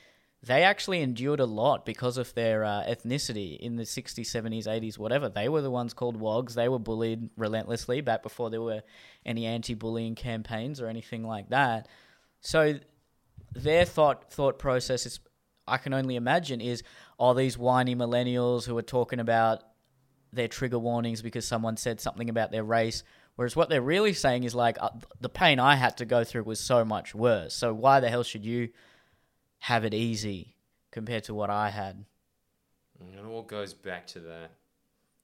they actually endured a lot because of their uh, ethnicity in the 60s, 70s, 80s, whatever. They were the ones called wogs. They were bullied relentlessly back before there were any anti-bullying campaigns or anything like that. So their thought thought process is I can only imagine is all these whiny millennials who are talking about their trigger warnings because someone said something about their race. Whereas what they're really saying is like uh, the pain I had to go through was so much worse. So why the hell should you have it easy compared to what I had? And it all goes back to that.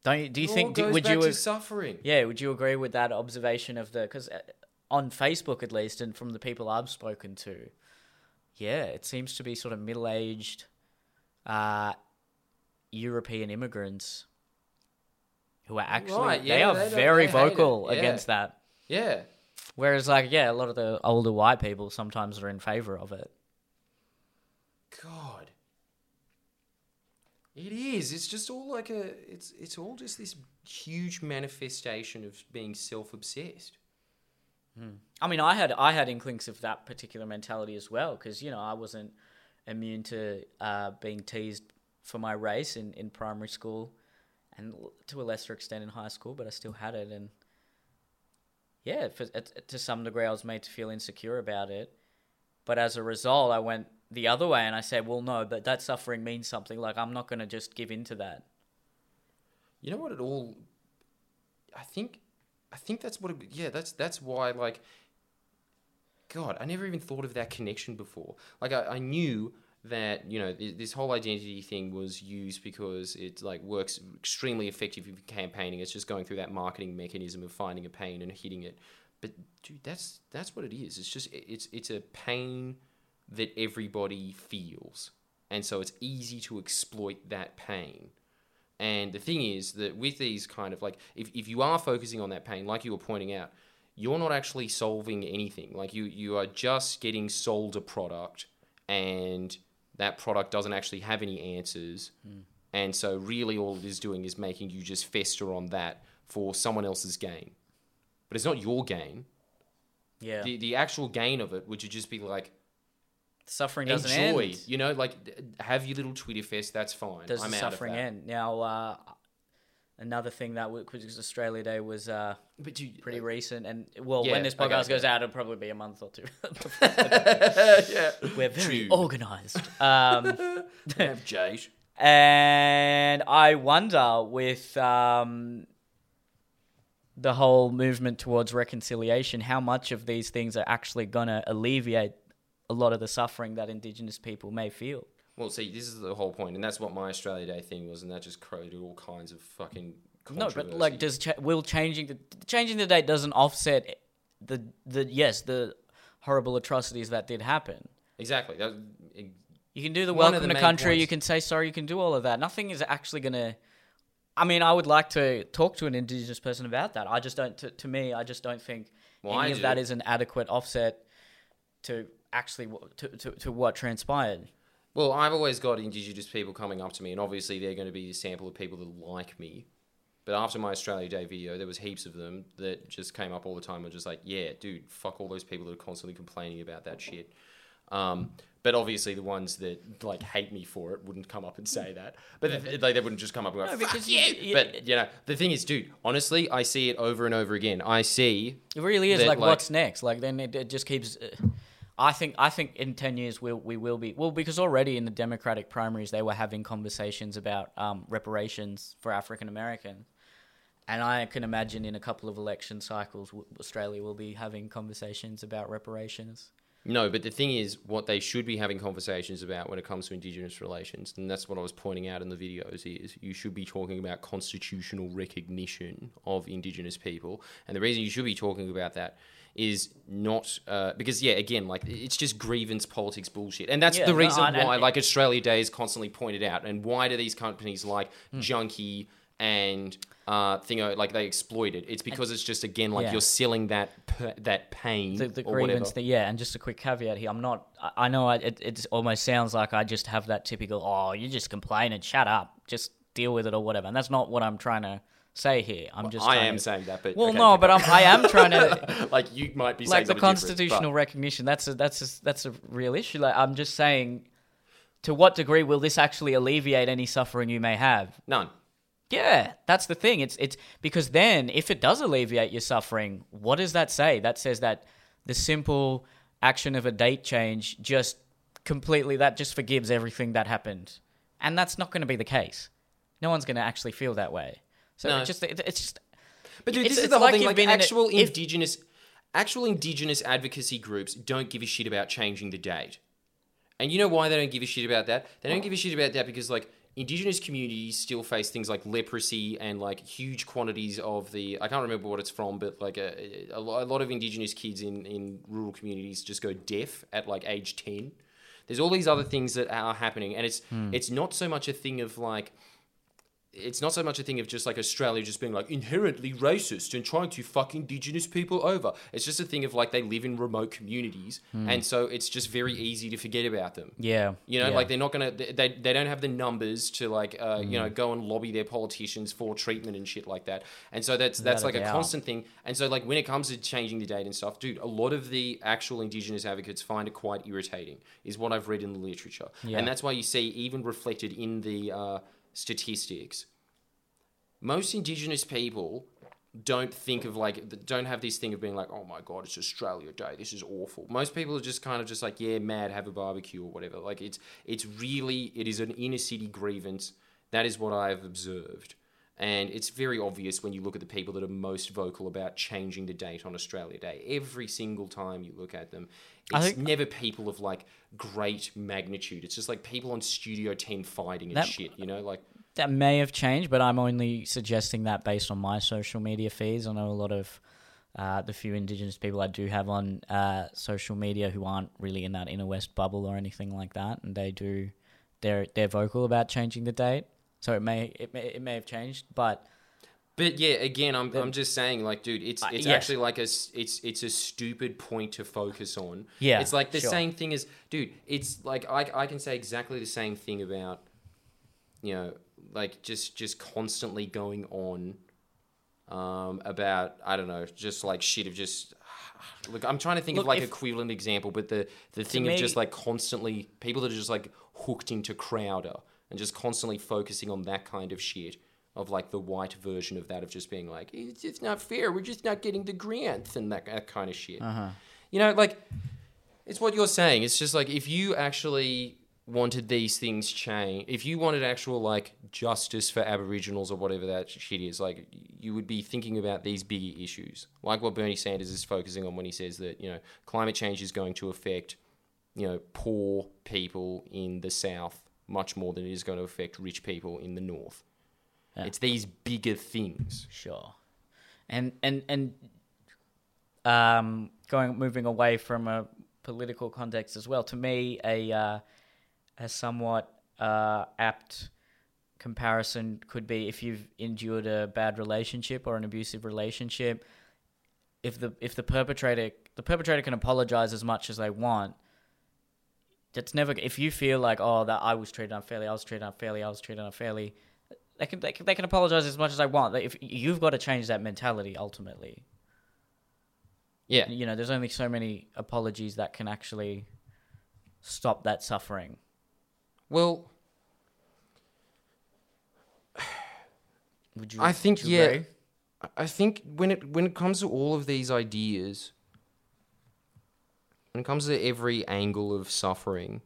Don't you, do you It think do, would you to suffering? yeah would you agree with that observation of the because on Facebook at least and from the people I've spoken to, yeah, it seems to be sort of middle aged uh, European immigrants who are actually Right, they are they very vocal yeah. against that. Yeah. Whereas like yeah, a lot of the older white people sometimes are in favor of it. God. It is. It's just all like a. It's it's all just this huge manifestation of being self-obsessed. I mean, I had I had inklings of that particular mentality as well because you know I wasn't immune to uh, being teased for my race in, in primary school, and to a lesser extent in high school, but I still had it, and yeah, for, to some degree, I was made to feel insecure about it. But as a result, I went the other way, and I say, "Well, no, but that suffering means something. Like I'm not going to just give in to that." You know what it all I think I think that's what it, yeah, that's that's why like God, I never even thought of that connection before. Like I, I knew that, you know, th- this whole identity thing was used because it like works extremely effective in campaigning. It's just going through that marketing mechanism of finding a pain and hitting it. But dude, that's that's what it is. It's just it's it's a pain that everybody feels. And so it's easy to exploit that pain. And the thing is that with these kind of like, if, if you are focusing on that pain, like you were pointing out, you're not actually solving anything. Like you, you are just getting sold a product and that product doesn't actually have any answers. Hmm. And so really all it is doing is making you just fester on that for someone else's gain. But it's not your gain. Yeah, The, the actual gain of it would you just be like, suffering doesn't enjoy, end. you know, like have your little Twitter fest, that's fine. does I'm the out of suffering end? Now, uh, another thing that w- because Australia Day was uh, But dude, pretty recent, and well, Yeah, when this podcast okay. goes out, it'll probably be a month or two. yeah. We're very True. organised, um, have Jade. and I wonder with um, the whole movement towards reconciliation, how much of these things are actually gonna alleviate a lot of the suffering that Indigenous people may feel. Well, see, this is the whole point, and that's what my Australia Day thing was, and that just created all kinds of fucking. No, but like, does cha- will changing the changing the date doesn't offset the the yes the horrible atrocities that did happen. exactly that. You can do the welcome the to country. You can say sorry. You can do all of that. Nothing is actually gonna. I mean, I would like to talk to an indigenous person about that. I just don't. To, to me, I just don't think Well, any I of that do. is an adequate offset to actually to, to, to what transpired. Well, I've always got Indigenous people coming up to me, and obviously they're going to be a sample of people that like me. But after my Australia Day video, there was heaps of them that just came up all the time and were just like, "Yeah, dude, fuck all those people that are constantly complaining about that shit." Um, but obviously, the ones that like hate me for it wouldn't come up and say that. But they, they, they wouldn't just come up and go, No, "Fuck because you!" you- you- but you know, the thing is, dude, honestly, I see it over and over again. I see It really is that, like, like- what's next? Like then it, it just keeps. Uh, I think I think in ten years we'll, we will be well because already in the Democratic primaries they were having conversations about um, reparations for African Americans, and I can imagine in a couple of election cycles Australia will be having conversations about reparations. No, but the thing is, what they should be having conversations about when it comes to Indigenous relations, and that's what I was pointing out in the videos, is you should be talking about constitutional recognition of Indigenous people. And the reason you should be talking about that is not uh, because, yeah, again, like it's just grievance politics bullshit, and that's Yeah, the no, reason and- and- why, like Australia Day is constantly pointed out, and why do these companies like Hmm. Junkee and uh, Thingo like they exploit it? It's because it's just again like Yeah. you're selling that that pain The, the or grievance thing, yeah. And just a quick caveat here: I'm not. I, I know I, it, it almost sounds like I just have that typical. Oh, you just complain and shut up. Just deal with it or whatever. And that's not what I'm trying to say here. I'm just I am to- saying that, but Well, okay, no, but. I'm, I am trying to like you might be like saying the constitutional but- recognition. That's a that's a, that's a real issue. Like I'm just saying, to what degree will this actually alleviate any suffering you may have? None. Yeah, that's the thing. It's it's because then if it does alleviate your suffering, what does that say? That says that the simple action of a date change just completely that just forgives everything that happened. And that's not going to be the case. No one's going to actually feel that way. So No. it just it's just But dude, It's- this is the whole like thing. Like been in a- actual if- indigenous, actual indigenous advocacy groups don't give a shit about changing the date. And you know why they don't give a shit about that? They don't give a shit about that because like indigenous communities still face things like leprosy and like huge quantities of the I can't remember what it's from, but like a, a, a lot of indigenous kids in in rural communities just go deaf at like age ten. There's all these other things that are happening, and it's hmm. it's not so much a thing of like it's not so much a thing of just like Australia just being like inherently racist and trying to fuck indigenous people over. It's just a thing of like they live in remote communities, and so it's just very easy to forget about them. yeah. You know, yeah. like they're not gonna they, they they don't have the numbers to like uh, you Mm. know go and lobby their politicians for treatment and shit like that. And so that's that's like a doubt. constant thing. And so like when it comes to changing the date and stuff, dude, a lot of the actual indigenous advocates find it quite irritating, is what I've read in the literature. Yeah. And that's why you see even reflected in the uh, statistics, most indigenous people don't think of like don't have this thing of being like oh my god it's australia day. This is awful. Most people are just kind of just like yeah mad have a barbecue or whatever. Like it's it's really it is an inner city grievance. That is what i have observed and it's very obvious when you look at the people that are most vocal about changing the date on australia day every single time you look at them it's think- never people of like great magnitude it's just like people on studio 10 fighting and That- shit you know like that may have changed, but I'm only suggesting that based on my social media feeds. I know a lot of uh, the few Indigenous people I do have on uh, social media who aren't really in that inner West bubble or anything like that, and they do they're they're vocal about changing the date. So it may it may it may have changed, but But yeah, again, I'm, I'm just saying, like, dude, it's Uh, it's yes. actually like a it's it's a stupid point to focus on. Yeah, it's like the sure. same thing as, dude. It's like I I can say exactly the same thing about, you know, like just just constantly going on, um, about I don't know, just like shit of just. Look, I'm trying to think Look, of like if- equivalent example, but the the thing me- of just like constantly people that are just like hooked into Crowder and just constantly focusing on that kind of shit of like the white version of that of just being like it's just not fair. We're just not getting the grants and that, that kind of shit. Uh-huh. You know like it's what you're saying. It's just like if you actually wanted these things changed if you wanted actual like justice for aboriginals or whatever that shit is like you would be thinking about these bigger issues. Like what bernie sanders is focusing on when he says that you know climate change is going to affect you know poor people in the south much more than it is going to affect rich people in the north Yeah. it's these bigger things Sure. And and and um, going moving away from a political context as well. To me, a uh, a somewhat uh, apt comparison could be if you've endured a bad relationship or an abusive relationship. If the if the perpetrator the perpetrator can apologize as much as they want. That's never. If you feel like, oh, that I was treated unfairly, I was treated unfairly, I was treated unfairly, they can they can, they can apologize as much as they want. If you've got to change that mentality ultimately, yeah you know, there's only so many apologies that can actually stop that suffering. well Would you? I think, you yeah. agree? I think when it when it comes to all of these ideas, when it comes to every angle of suffering,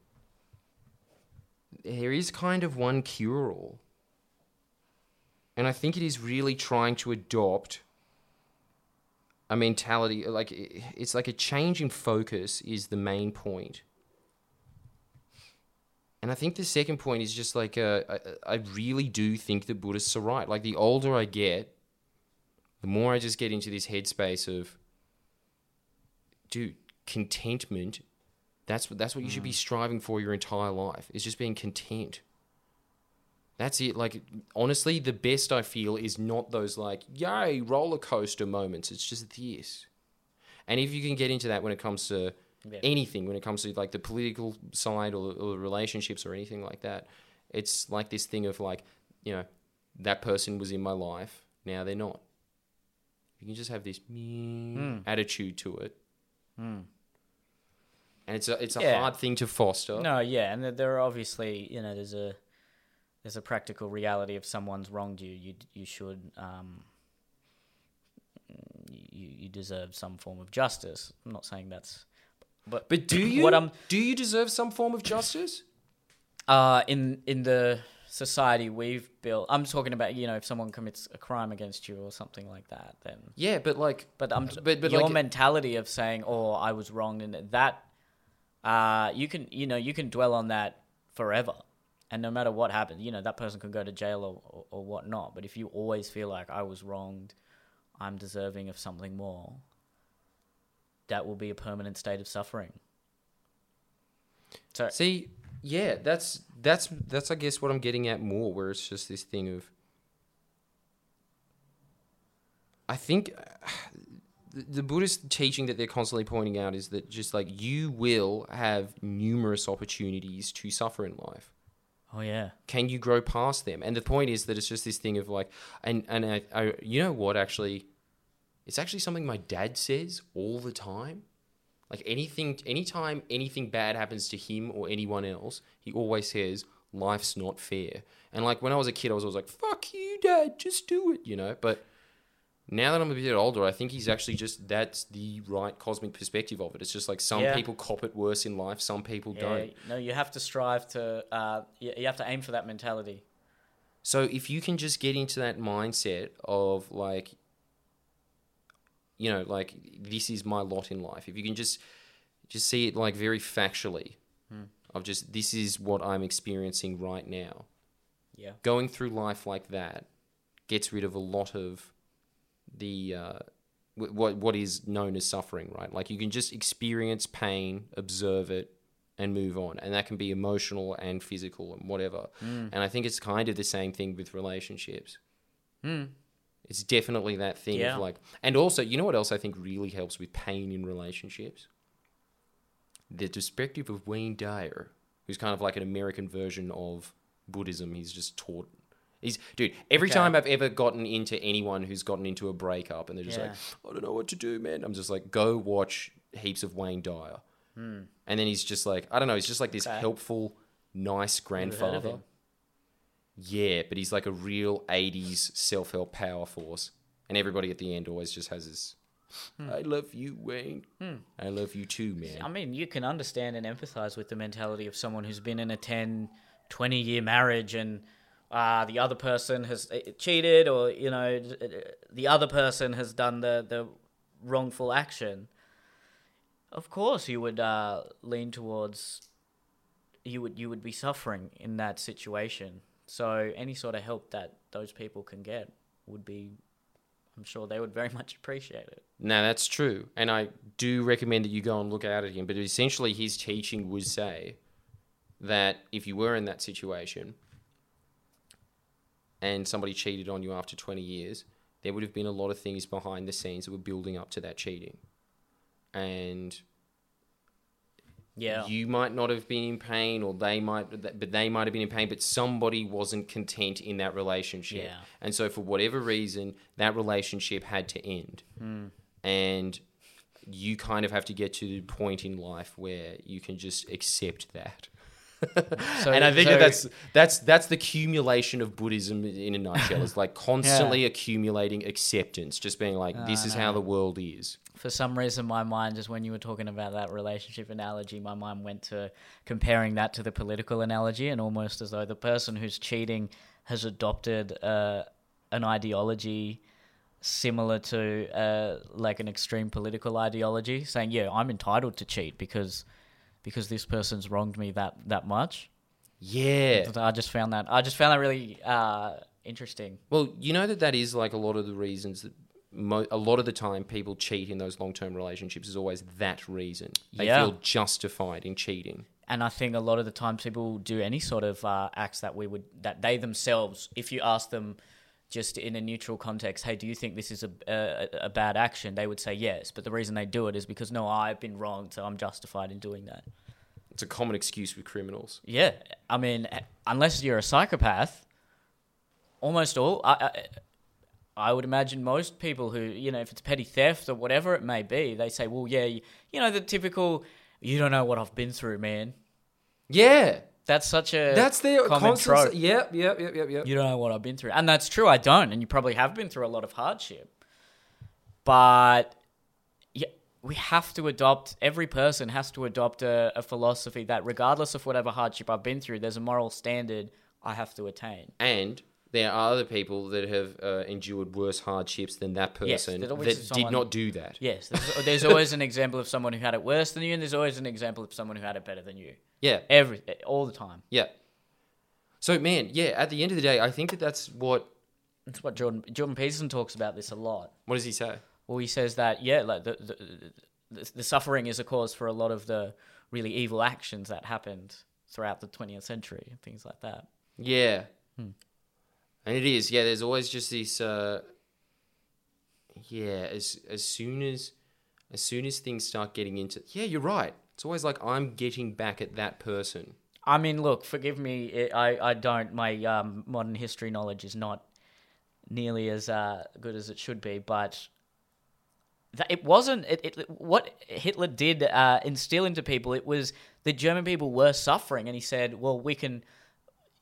there is kind of one cure all. And I think it is really trying to adopt a mentality like it's like a change in focus is the main point. And I think the second point is just like uh, I, I really do think the Buddhists are right. Like the older I get, the more I just get into this headspace of, dude, contentment. That's what that's what you should be striving for your entire life. Is just being content. That's it. Like honestly, the best I feel is not those like yay roller coaster moments. It's just this. And if you can get into that when it comes to Yeah. anything, when it comes to like the political side or, or relationships or anything like that, it's like this thing of like you know, that person was in my life. Now they're not. You can just have this Hmm. attitude to it, and it's a it's a Yeah. hard thing to foster. No, yeah, and there- are obviously, you know, there's a there's a practical reality if someone's wronged you, you you should um you you deserve some form of justice. I'm not saying that's but But do you? What I'm do you deserve some form of justice? uh in in the society we've built I'm talking about, you know, if someone commits a crime against you or something like that, then Yeah, but like, But I'm But- but your like- mentality of saying, "Oh, I was wrong," and that, uh, you can you know you can dwell on that forever, and no matter what happens, you know that person can go to jail or, or, or whatnot. But if you always feel like I was wronged, I'm deserving of something more, that will be a permanent state of suffering. So See, yeah, that's that's that's I guess what I'm getting at more, where it's just this thing of. I think the- the Buddhist teaching that they're constantly pointing out is that just like you will have numerous opportunities to suffer in life. oh yeah, Can you grow past them? And the point is that it's just this thing of like, and and I, I you know what actually, it's actually something my dad says all the time. Like anything, anytime anything bad happens to him or anyone else, he always says, "Life's not fair." And like when I was a kid, I was always like, "Fuck you, dad, just do it," you know. But now that I'm a bit older, I think he's actually just that's the right cosmic perspective of it. It's just like some Yeah. people cop it worse in life, some people yeah. don't. No, you have to strive to. Uh, you, have to aim for that mentality. So if you can just get into that mindset of like, you know, like this is my lot in life. If you can just just see it like very factually, of just this is what I'm experiencing right now. Yeah. Going through life like that gets rid of a lot of the uh, wh- what what is known as suffering, right? Like you can just experience pain, observe it, and move on, and that can be emotional and physical and whatever. And I think it's kind of the same thing with relationships. It's definitely that thing Yeah. of like, and also, you know what else I think really helps with pain in relationships? The perspective of Wayne Dyer, who's kind of like an American version of Buddhism. He's just taught. He's dude. Every Okay. time I've ever gotten into anyone who's gotten into a breakup and they're just Yeah. like, I don't know what to do, man. I'm just like, go watch heaps of Wayne Dyer, and then he's just like, I don't know. He's just like this Hmm. Okay. helpful, nice Never heard of grandfather. Yeah, but he's like a real 80s self help power force. And everybody at the end always just has this I love you, Wayne. I love you too, man. I mean, you can understand and empathize with the mentality of someone who's been in a 10, 20 year marriage and uh, the other person has uh, cheated or, you know, d- the other person has done the, the wrongful action. Of course, you would uh, lean towards you would you would be suffering in that situation. So any sort of help that those people can get would be, I'm sure they would very much appreciate it. No, that's true. And I do recommend that you go and look at him. But essentially, his teaching would say that if you were in that situation and somebody cheated on you after 20 years, there would have been a lot of things behind the scenes that were building up to that cheating. And Yeah. you might not have been in pain, or they might, but they might have been in pain, but somebody wasn't content in that relationship. Yeah. And so, for whatever reason, that relationship had to end. Hmm. And you kind of have to get to the point in life where you can just accept that. So, and I think so- that that's that's that's the accumulation of Buddhism in a nutshell. It's like constantly accumulating acceptance, just being like, this is how the world is. for some reason my mind just when you were talking about that relationship analogy my mind went to comparing that to the political analogy and almost as though the person who's cheating has adopted uh, an ideology similar to uh, like an extreme political ideology saying yeah i'm entitled to cheat because because this person's wronged me that that much Yeah. i just found that i just found that really uh, interesting Well, you know that that is like a lot of the reasons that mo- a lot of the time people cheat in those long-term relationships is always that reason. They Yeah. feel justified in cheating. and I think a lot of the times people do any sort of uh, acts that we would that they themselves, if you ask them just in a neutral context, hey, do you think this is a, a a bad action? They would say yes, but the reason they do it is because no, I've been wronged, so I'm justified in doing that. It's a common excuse with criminals. Yeah, I mean, unless you're a psychopath, almost all. I, I, I would imagine most people who, you know, if it's petty theft or whatever it may be, they say, well, yeah, you, you know, the typical, you don't know what I've been through, man. Yeah. That's such a That's the common constant. trope. Yep, yep, yep, yep, yep. You don't know what I've been through. And that's true, I don't. And you probably have been through a lot of hardship. But yeah, we have to adopt, every person has to adopt a, a philosophy that regardless of whatever hardship I've been through, there's a moral standard I have to attain. And there are other people that have uh, endured worse hardships than that person there's that always did not do that. Yes, there's, there's always an example of someone who had it worse than you, and there's always an example of someone who had it better than you. Yeah, Every all the time. yeah. So, man, yeah. At the end of the day, I think that that's what. That's what Jordan Jordan Peterson talks about this a lot. What does he say? Well, he says that yeah, like the the, the the suffering is a cause for a lot of the really evil actions that happened throughout the 20th century and things like that. Yeah. Hmm. And it is, yeah, there's always just this uh yeah, as as soon as as soon as things start getting into Yeah, you're right. It's always like I'm getting back at that person. I mean, look, forgive me, I I don't my um, modern history knowledge is not nearly as uh, good as it should be, but it wasn't it, it what Hitler did uh, instill into people. It was the German people were suffering, and he said, "Well, we can."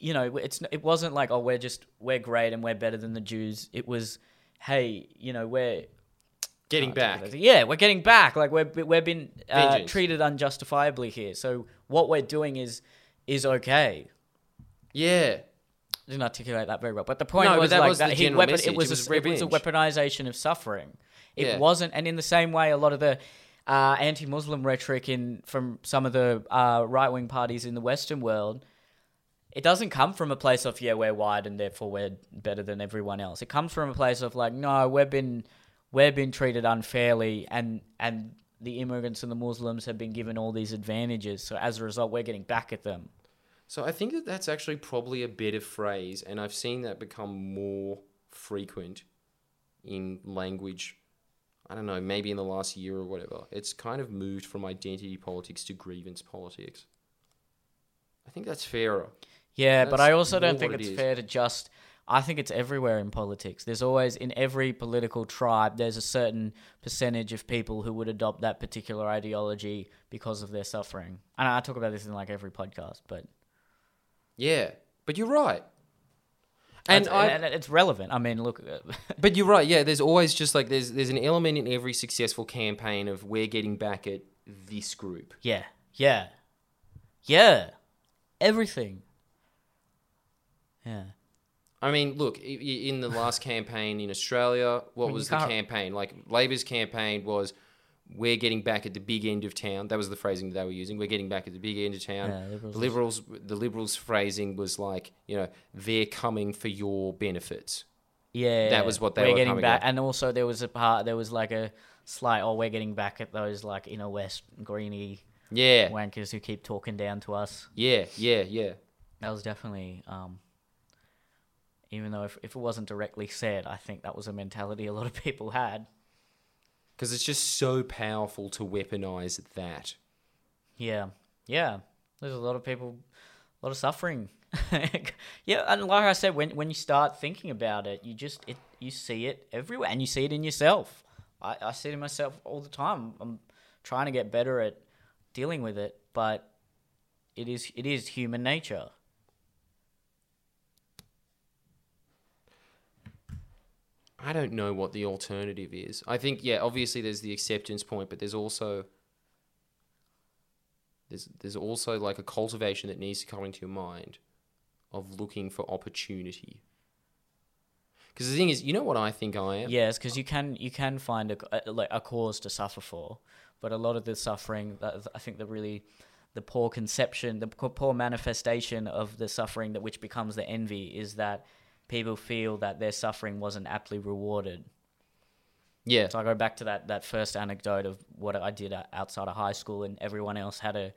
You know, it's it wasn't like oh we're just we're great and we're better than the Jews. It was, hey, you know we're Getting back. yeah, we're getting back. Like we're we've been uh, treated unjustifiably here. So what we're doing is is okay. Yeah. Didn't articulate that very well, but the point No, was that like was that he weapon, it was, It was a, it was a weaponization of suffering. It Yeah. wasn't, and in the same way, a lot of the uh, anti-Muslim rhetoric in from some of the uh, right-wing parties in the Western world, it doesn't come from a place of yeah we're white and therefore we're better than everyone else. It comes from a place of like no we've been we've been treated unfairly and and the immigrants and the Muslims have been given all these advantages. So as a result, we're getting back at them. So I think that that's actually probably a better phrase, and I've seen that become more frequent in language. I don't know, maybe in the last year or whatever. It's kind of moved from identity politics to grievance politics. I think that's fairer. Yeah, but I also don't think it it's is. fair to just. I think it's everywhere in politics. There's always, in every political tribe, there's a certain percentage of people who would adopt that particular ideology because of their suffering. And I talk about this in like every podcast, but Yeah, but you're right. And and, I, and it's relevant. I mean, look, uh, but you're right. Yeah, there's always just like there's there's an element in every successful campaign of we're getting back at this group. yeah, yeah, yeah, everything. Yeah. I mean, look, i- i- in the last campaign in Australia, what was the can't- campaign? Like, Labor's campaign was, we're getting back at the big end of town. That was the phrasing that they were using. We're getting back at the big end of town. Yeah, Liberals the liberals, the liberals' phrasing was like, you know, they're coming for your benefits. Yeah, That was what they we're were getting coming back, at. and also there was a part, there was like a slight, oh, we're getting back at those like inner west greeny Yeah, wankers who keep talking down to us. yeah, yeah, yeah. That was definitely, um, even though if, if it wasn't directly said, I think that was a mentality a lot of people had. Because it's just so powerful to weaponize that. Yeah, yeah. There's a lot of people, a lot of suffering. yeah, and like I said, when when you start thinking about it, you just it you see it everywhere, and you see it in yourself. I, I see it in myself all the time. I'm trying to get better at dealing with it, but it is it is human nature. I don't know what the alternative is. I think yeah, obviously there's the acceptance point, but there's also there's there's also like a cultivation that needs to come into your mind of looking for opportunity. Because the thing is, you know what I think I am. Yes, because you can you can find a, a like a cause to suffer for, but a lot of the suffering, I think the really the poor conception, the poor manifestation of the suffering that which becomes the envy is that people feel that their suffering wasn't aptly rewarded. Yeah, So I go back to that that first anecdote of what I did outside of high school, and everyone else had a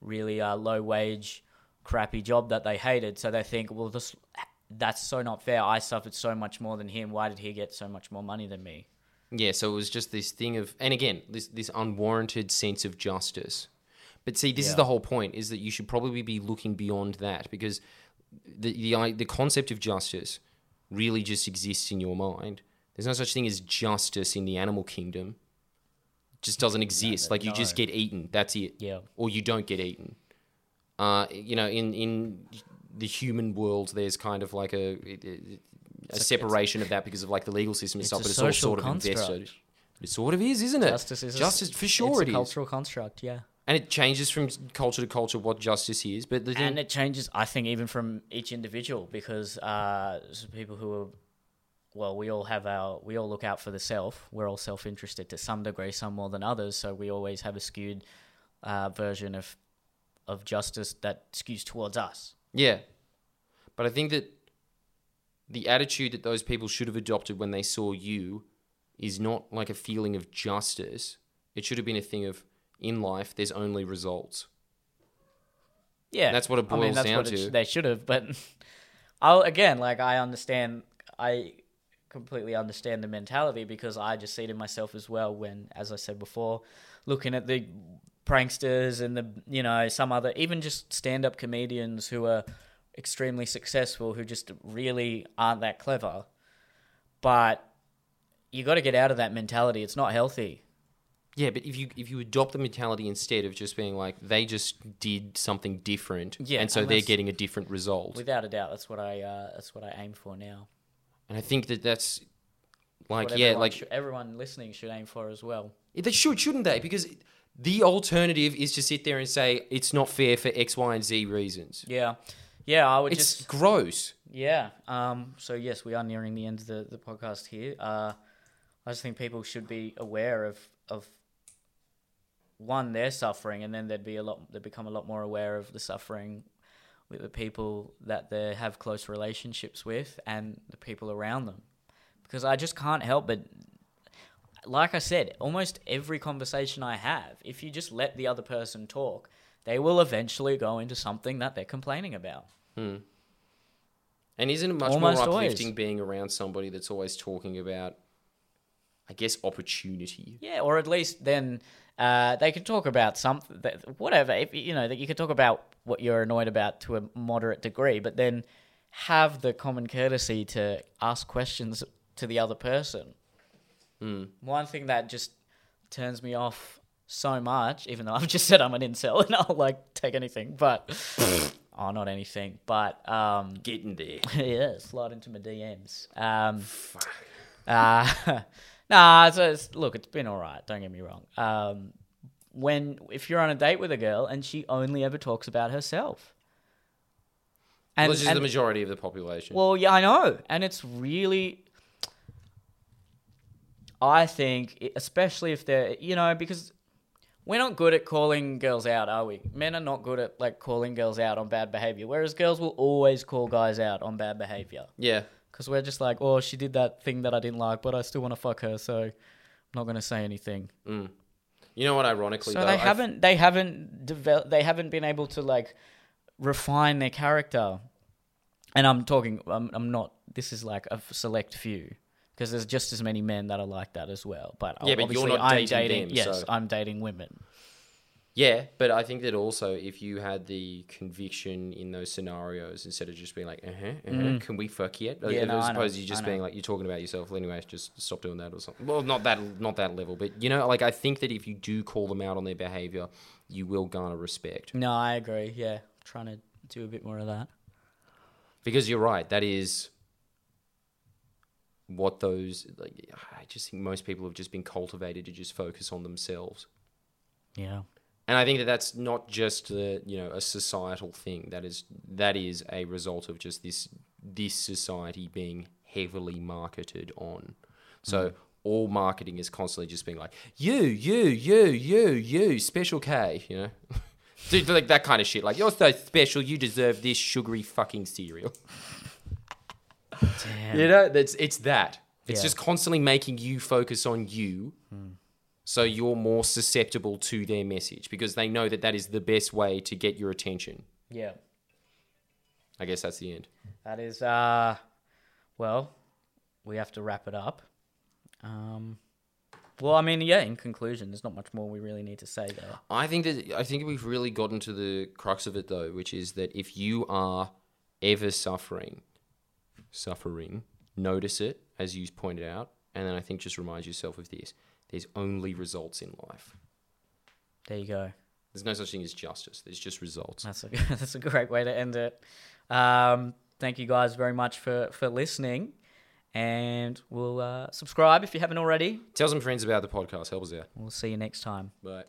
really uh, low wage, crappy job that they hated. So they think, well, this that's so not fair. I suffered so much more than him. Why did he get so much more money than me? Yeah, so it was just this thing of, and again, this this unwarranted sense of justice. But see, this is the whole point: is that you should probably be looking beyond that because the the the concept of justice really just exists in your mind. There's no such thing as justice in the animal kingdom. It just doesn't exist. like you just get eaten. That's it. Yeah. Or you don't get eaten. Uh, you know, in in the human world, there's kind of like a a, a separation of that because of like the legal system and stuff. But it's all sort of construct. invested. It sort of is, isn't it? Justice is a- justice for sure. it's it a is, cultural construct, yeah. And it changes from culture to culture what justice is. But the And it changes, I think, even from each individual because uh, people who are, well, we all have our, we all look out for the self. We're all self interested to some degree, some more than others. So we always have a skewed uh, version of, of justice that skews towards us. Yeah. But I think that the attitude that those people should have adopted when they saw you is not like a feeling of justice. It should have been a thing of in life there's only results. Yeah, That's what it I mean, boils that's down what it sh- to. they should have, but I'll again, like I understand, I completely understand the mentality because I just see it in myself as well. When, as I said before, looking at the pranksters and the you know some other even just stand-up comedians who are extremely successful who just really aren't that clever, but you got to get out of that mentality. It's not healthy. Yeah, but if you if you adopt the mentality instead of just being like they just did something different, Yeah, and so and they're getting a different result. Without a doubt, that's what I uh, that's what I aim for now. and I think that that's like What yeah, like should- everyone listening should aim for as well. They should, shouldn't they? Because the alternative is to sit there and say it's not fair for X, Y, and Z reasons. Yeah, yeah. I would It's just gross. yeah. Um. So yes, we are nearing the end of the, the podcast here. Uh, I just think people should be aware of of one their suffering, and then they'd be a lot. They become a lot more aware of the suffering with the people that they have close relationships with and the people around them. Because I just can't help but like I said, almost every conversation I have, if you just let the other person talk, they will eventually go into something that they're complaining about. Hmm. And isn't it much Almost more always. uplifting being around somebody that's always talking about, I guess, opportunity? Yeah, or at least then uh, they can talk about something, whatever. If, you know, that you can talk about what you're annoyed about to a moderate degree, but then have the common courtesy to ask questions to the other person. One thing that just turns me off so much, even though I've just said I'm an incel and I'll like take anything, but oh, not anything, but um, Getting there. yeah, slide into my DMs. Um, uh, nah, so it's, look, it's been all right. Don't get me wrong. Um, when if you're on a date with a girl and she only ever talks about herself, and, this is and- the majority of the population. well, yeah, I know, and it's really. I think, especially if they're, you know, because we're not good at calling girls out, are we? Men are not good at like calling girls out on bad behavior, whereas girls will always call guys out on bad behavior. yeah. Because we're just like, oh, she did that thing that I didn't like, but I still want to fuck her, so I'm not going to say anything. Mm. You know what? Ironically, So though, they I've- haven't, they haven't developed, they haven't been able to like refine their character. And I'm talking, I'm, I'm not. This is like a select few because there's just as many men that are like that as well. But Yeah, but you're not I'm dating them, Yes, so- I'm dating women. Yeah, but I think that also if you had the conviction in those scenarios instead of just being like, uh huh, uh-huh, can we fuck yet? Mm. Yeah, no, as I know, opposed to you just being like, you're talking about yourself. Well, anyway, just stop doing that or something. Well, not that, not that level, but you know, like I think that if you do call them out on their behavior, you will garner respect No, I agree. Yeah, I'm trying to do a bit more of that. because you're right. That is what those. Like, I just think most people have just been cultivated to just focus on themselves. Yeah. And I think that that's not just a you know a societal thing. That is that is a result of just this this society being heavily marketed on. So mm. all marketing is constantly just being like you, you, you, you, you, special K. You know, Dude, like that kind of shit. Like you're so special, you deserve this sugary fucking cereal. Damn. You know, that's it's that. It's Yeah. just constantly making you focus on you, hmm. So you're more susceptible to their message because they know that that is the best way to get your attention. Yeah. I guess that's the end. That is, uh, well, we have to wrap it up. Um, well, I mean, yeah. In conclusion, there's not much more we really need to say there. I think that I think we've really gotten to the crux of it though, which is that if you are ever suffering, suffering, notice it, as you pointed out, and then I think just remind yourself of this: there's only results in life. There you go. There's no such thing as justice. There's just results. That's a that's a great way to end it. Um, thank you guys very much for for listening, and we'll uh, subscribe if you haven't already. Tell some friends about the podcast. Help us out. We'll see you next time. Bye.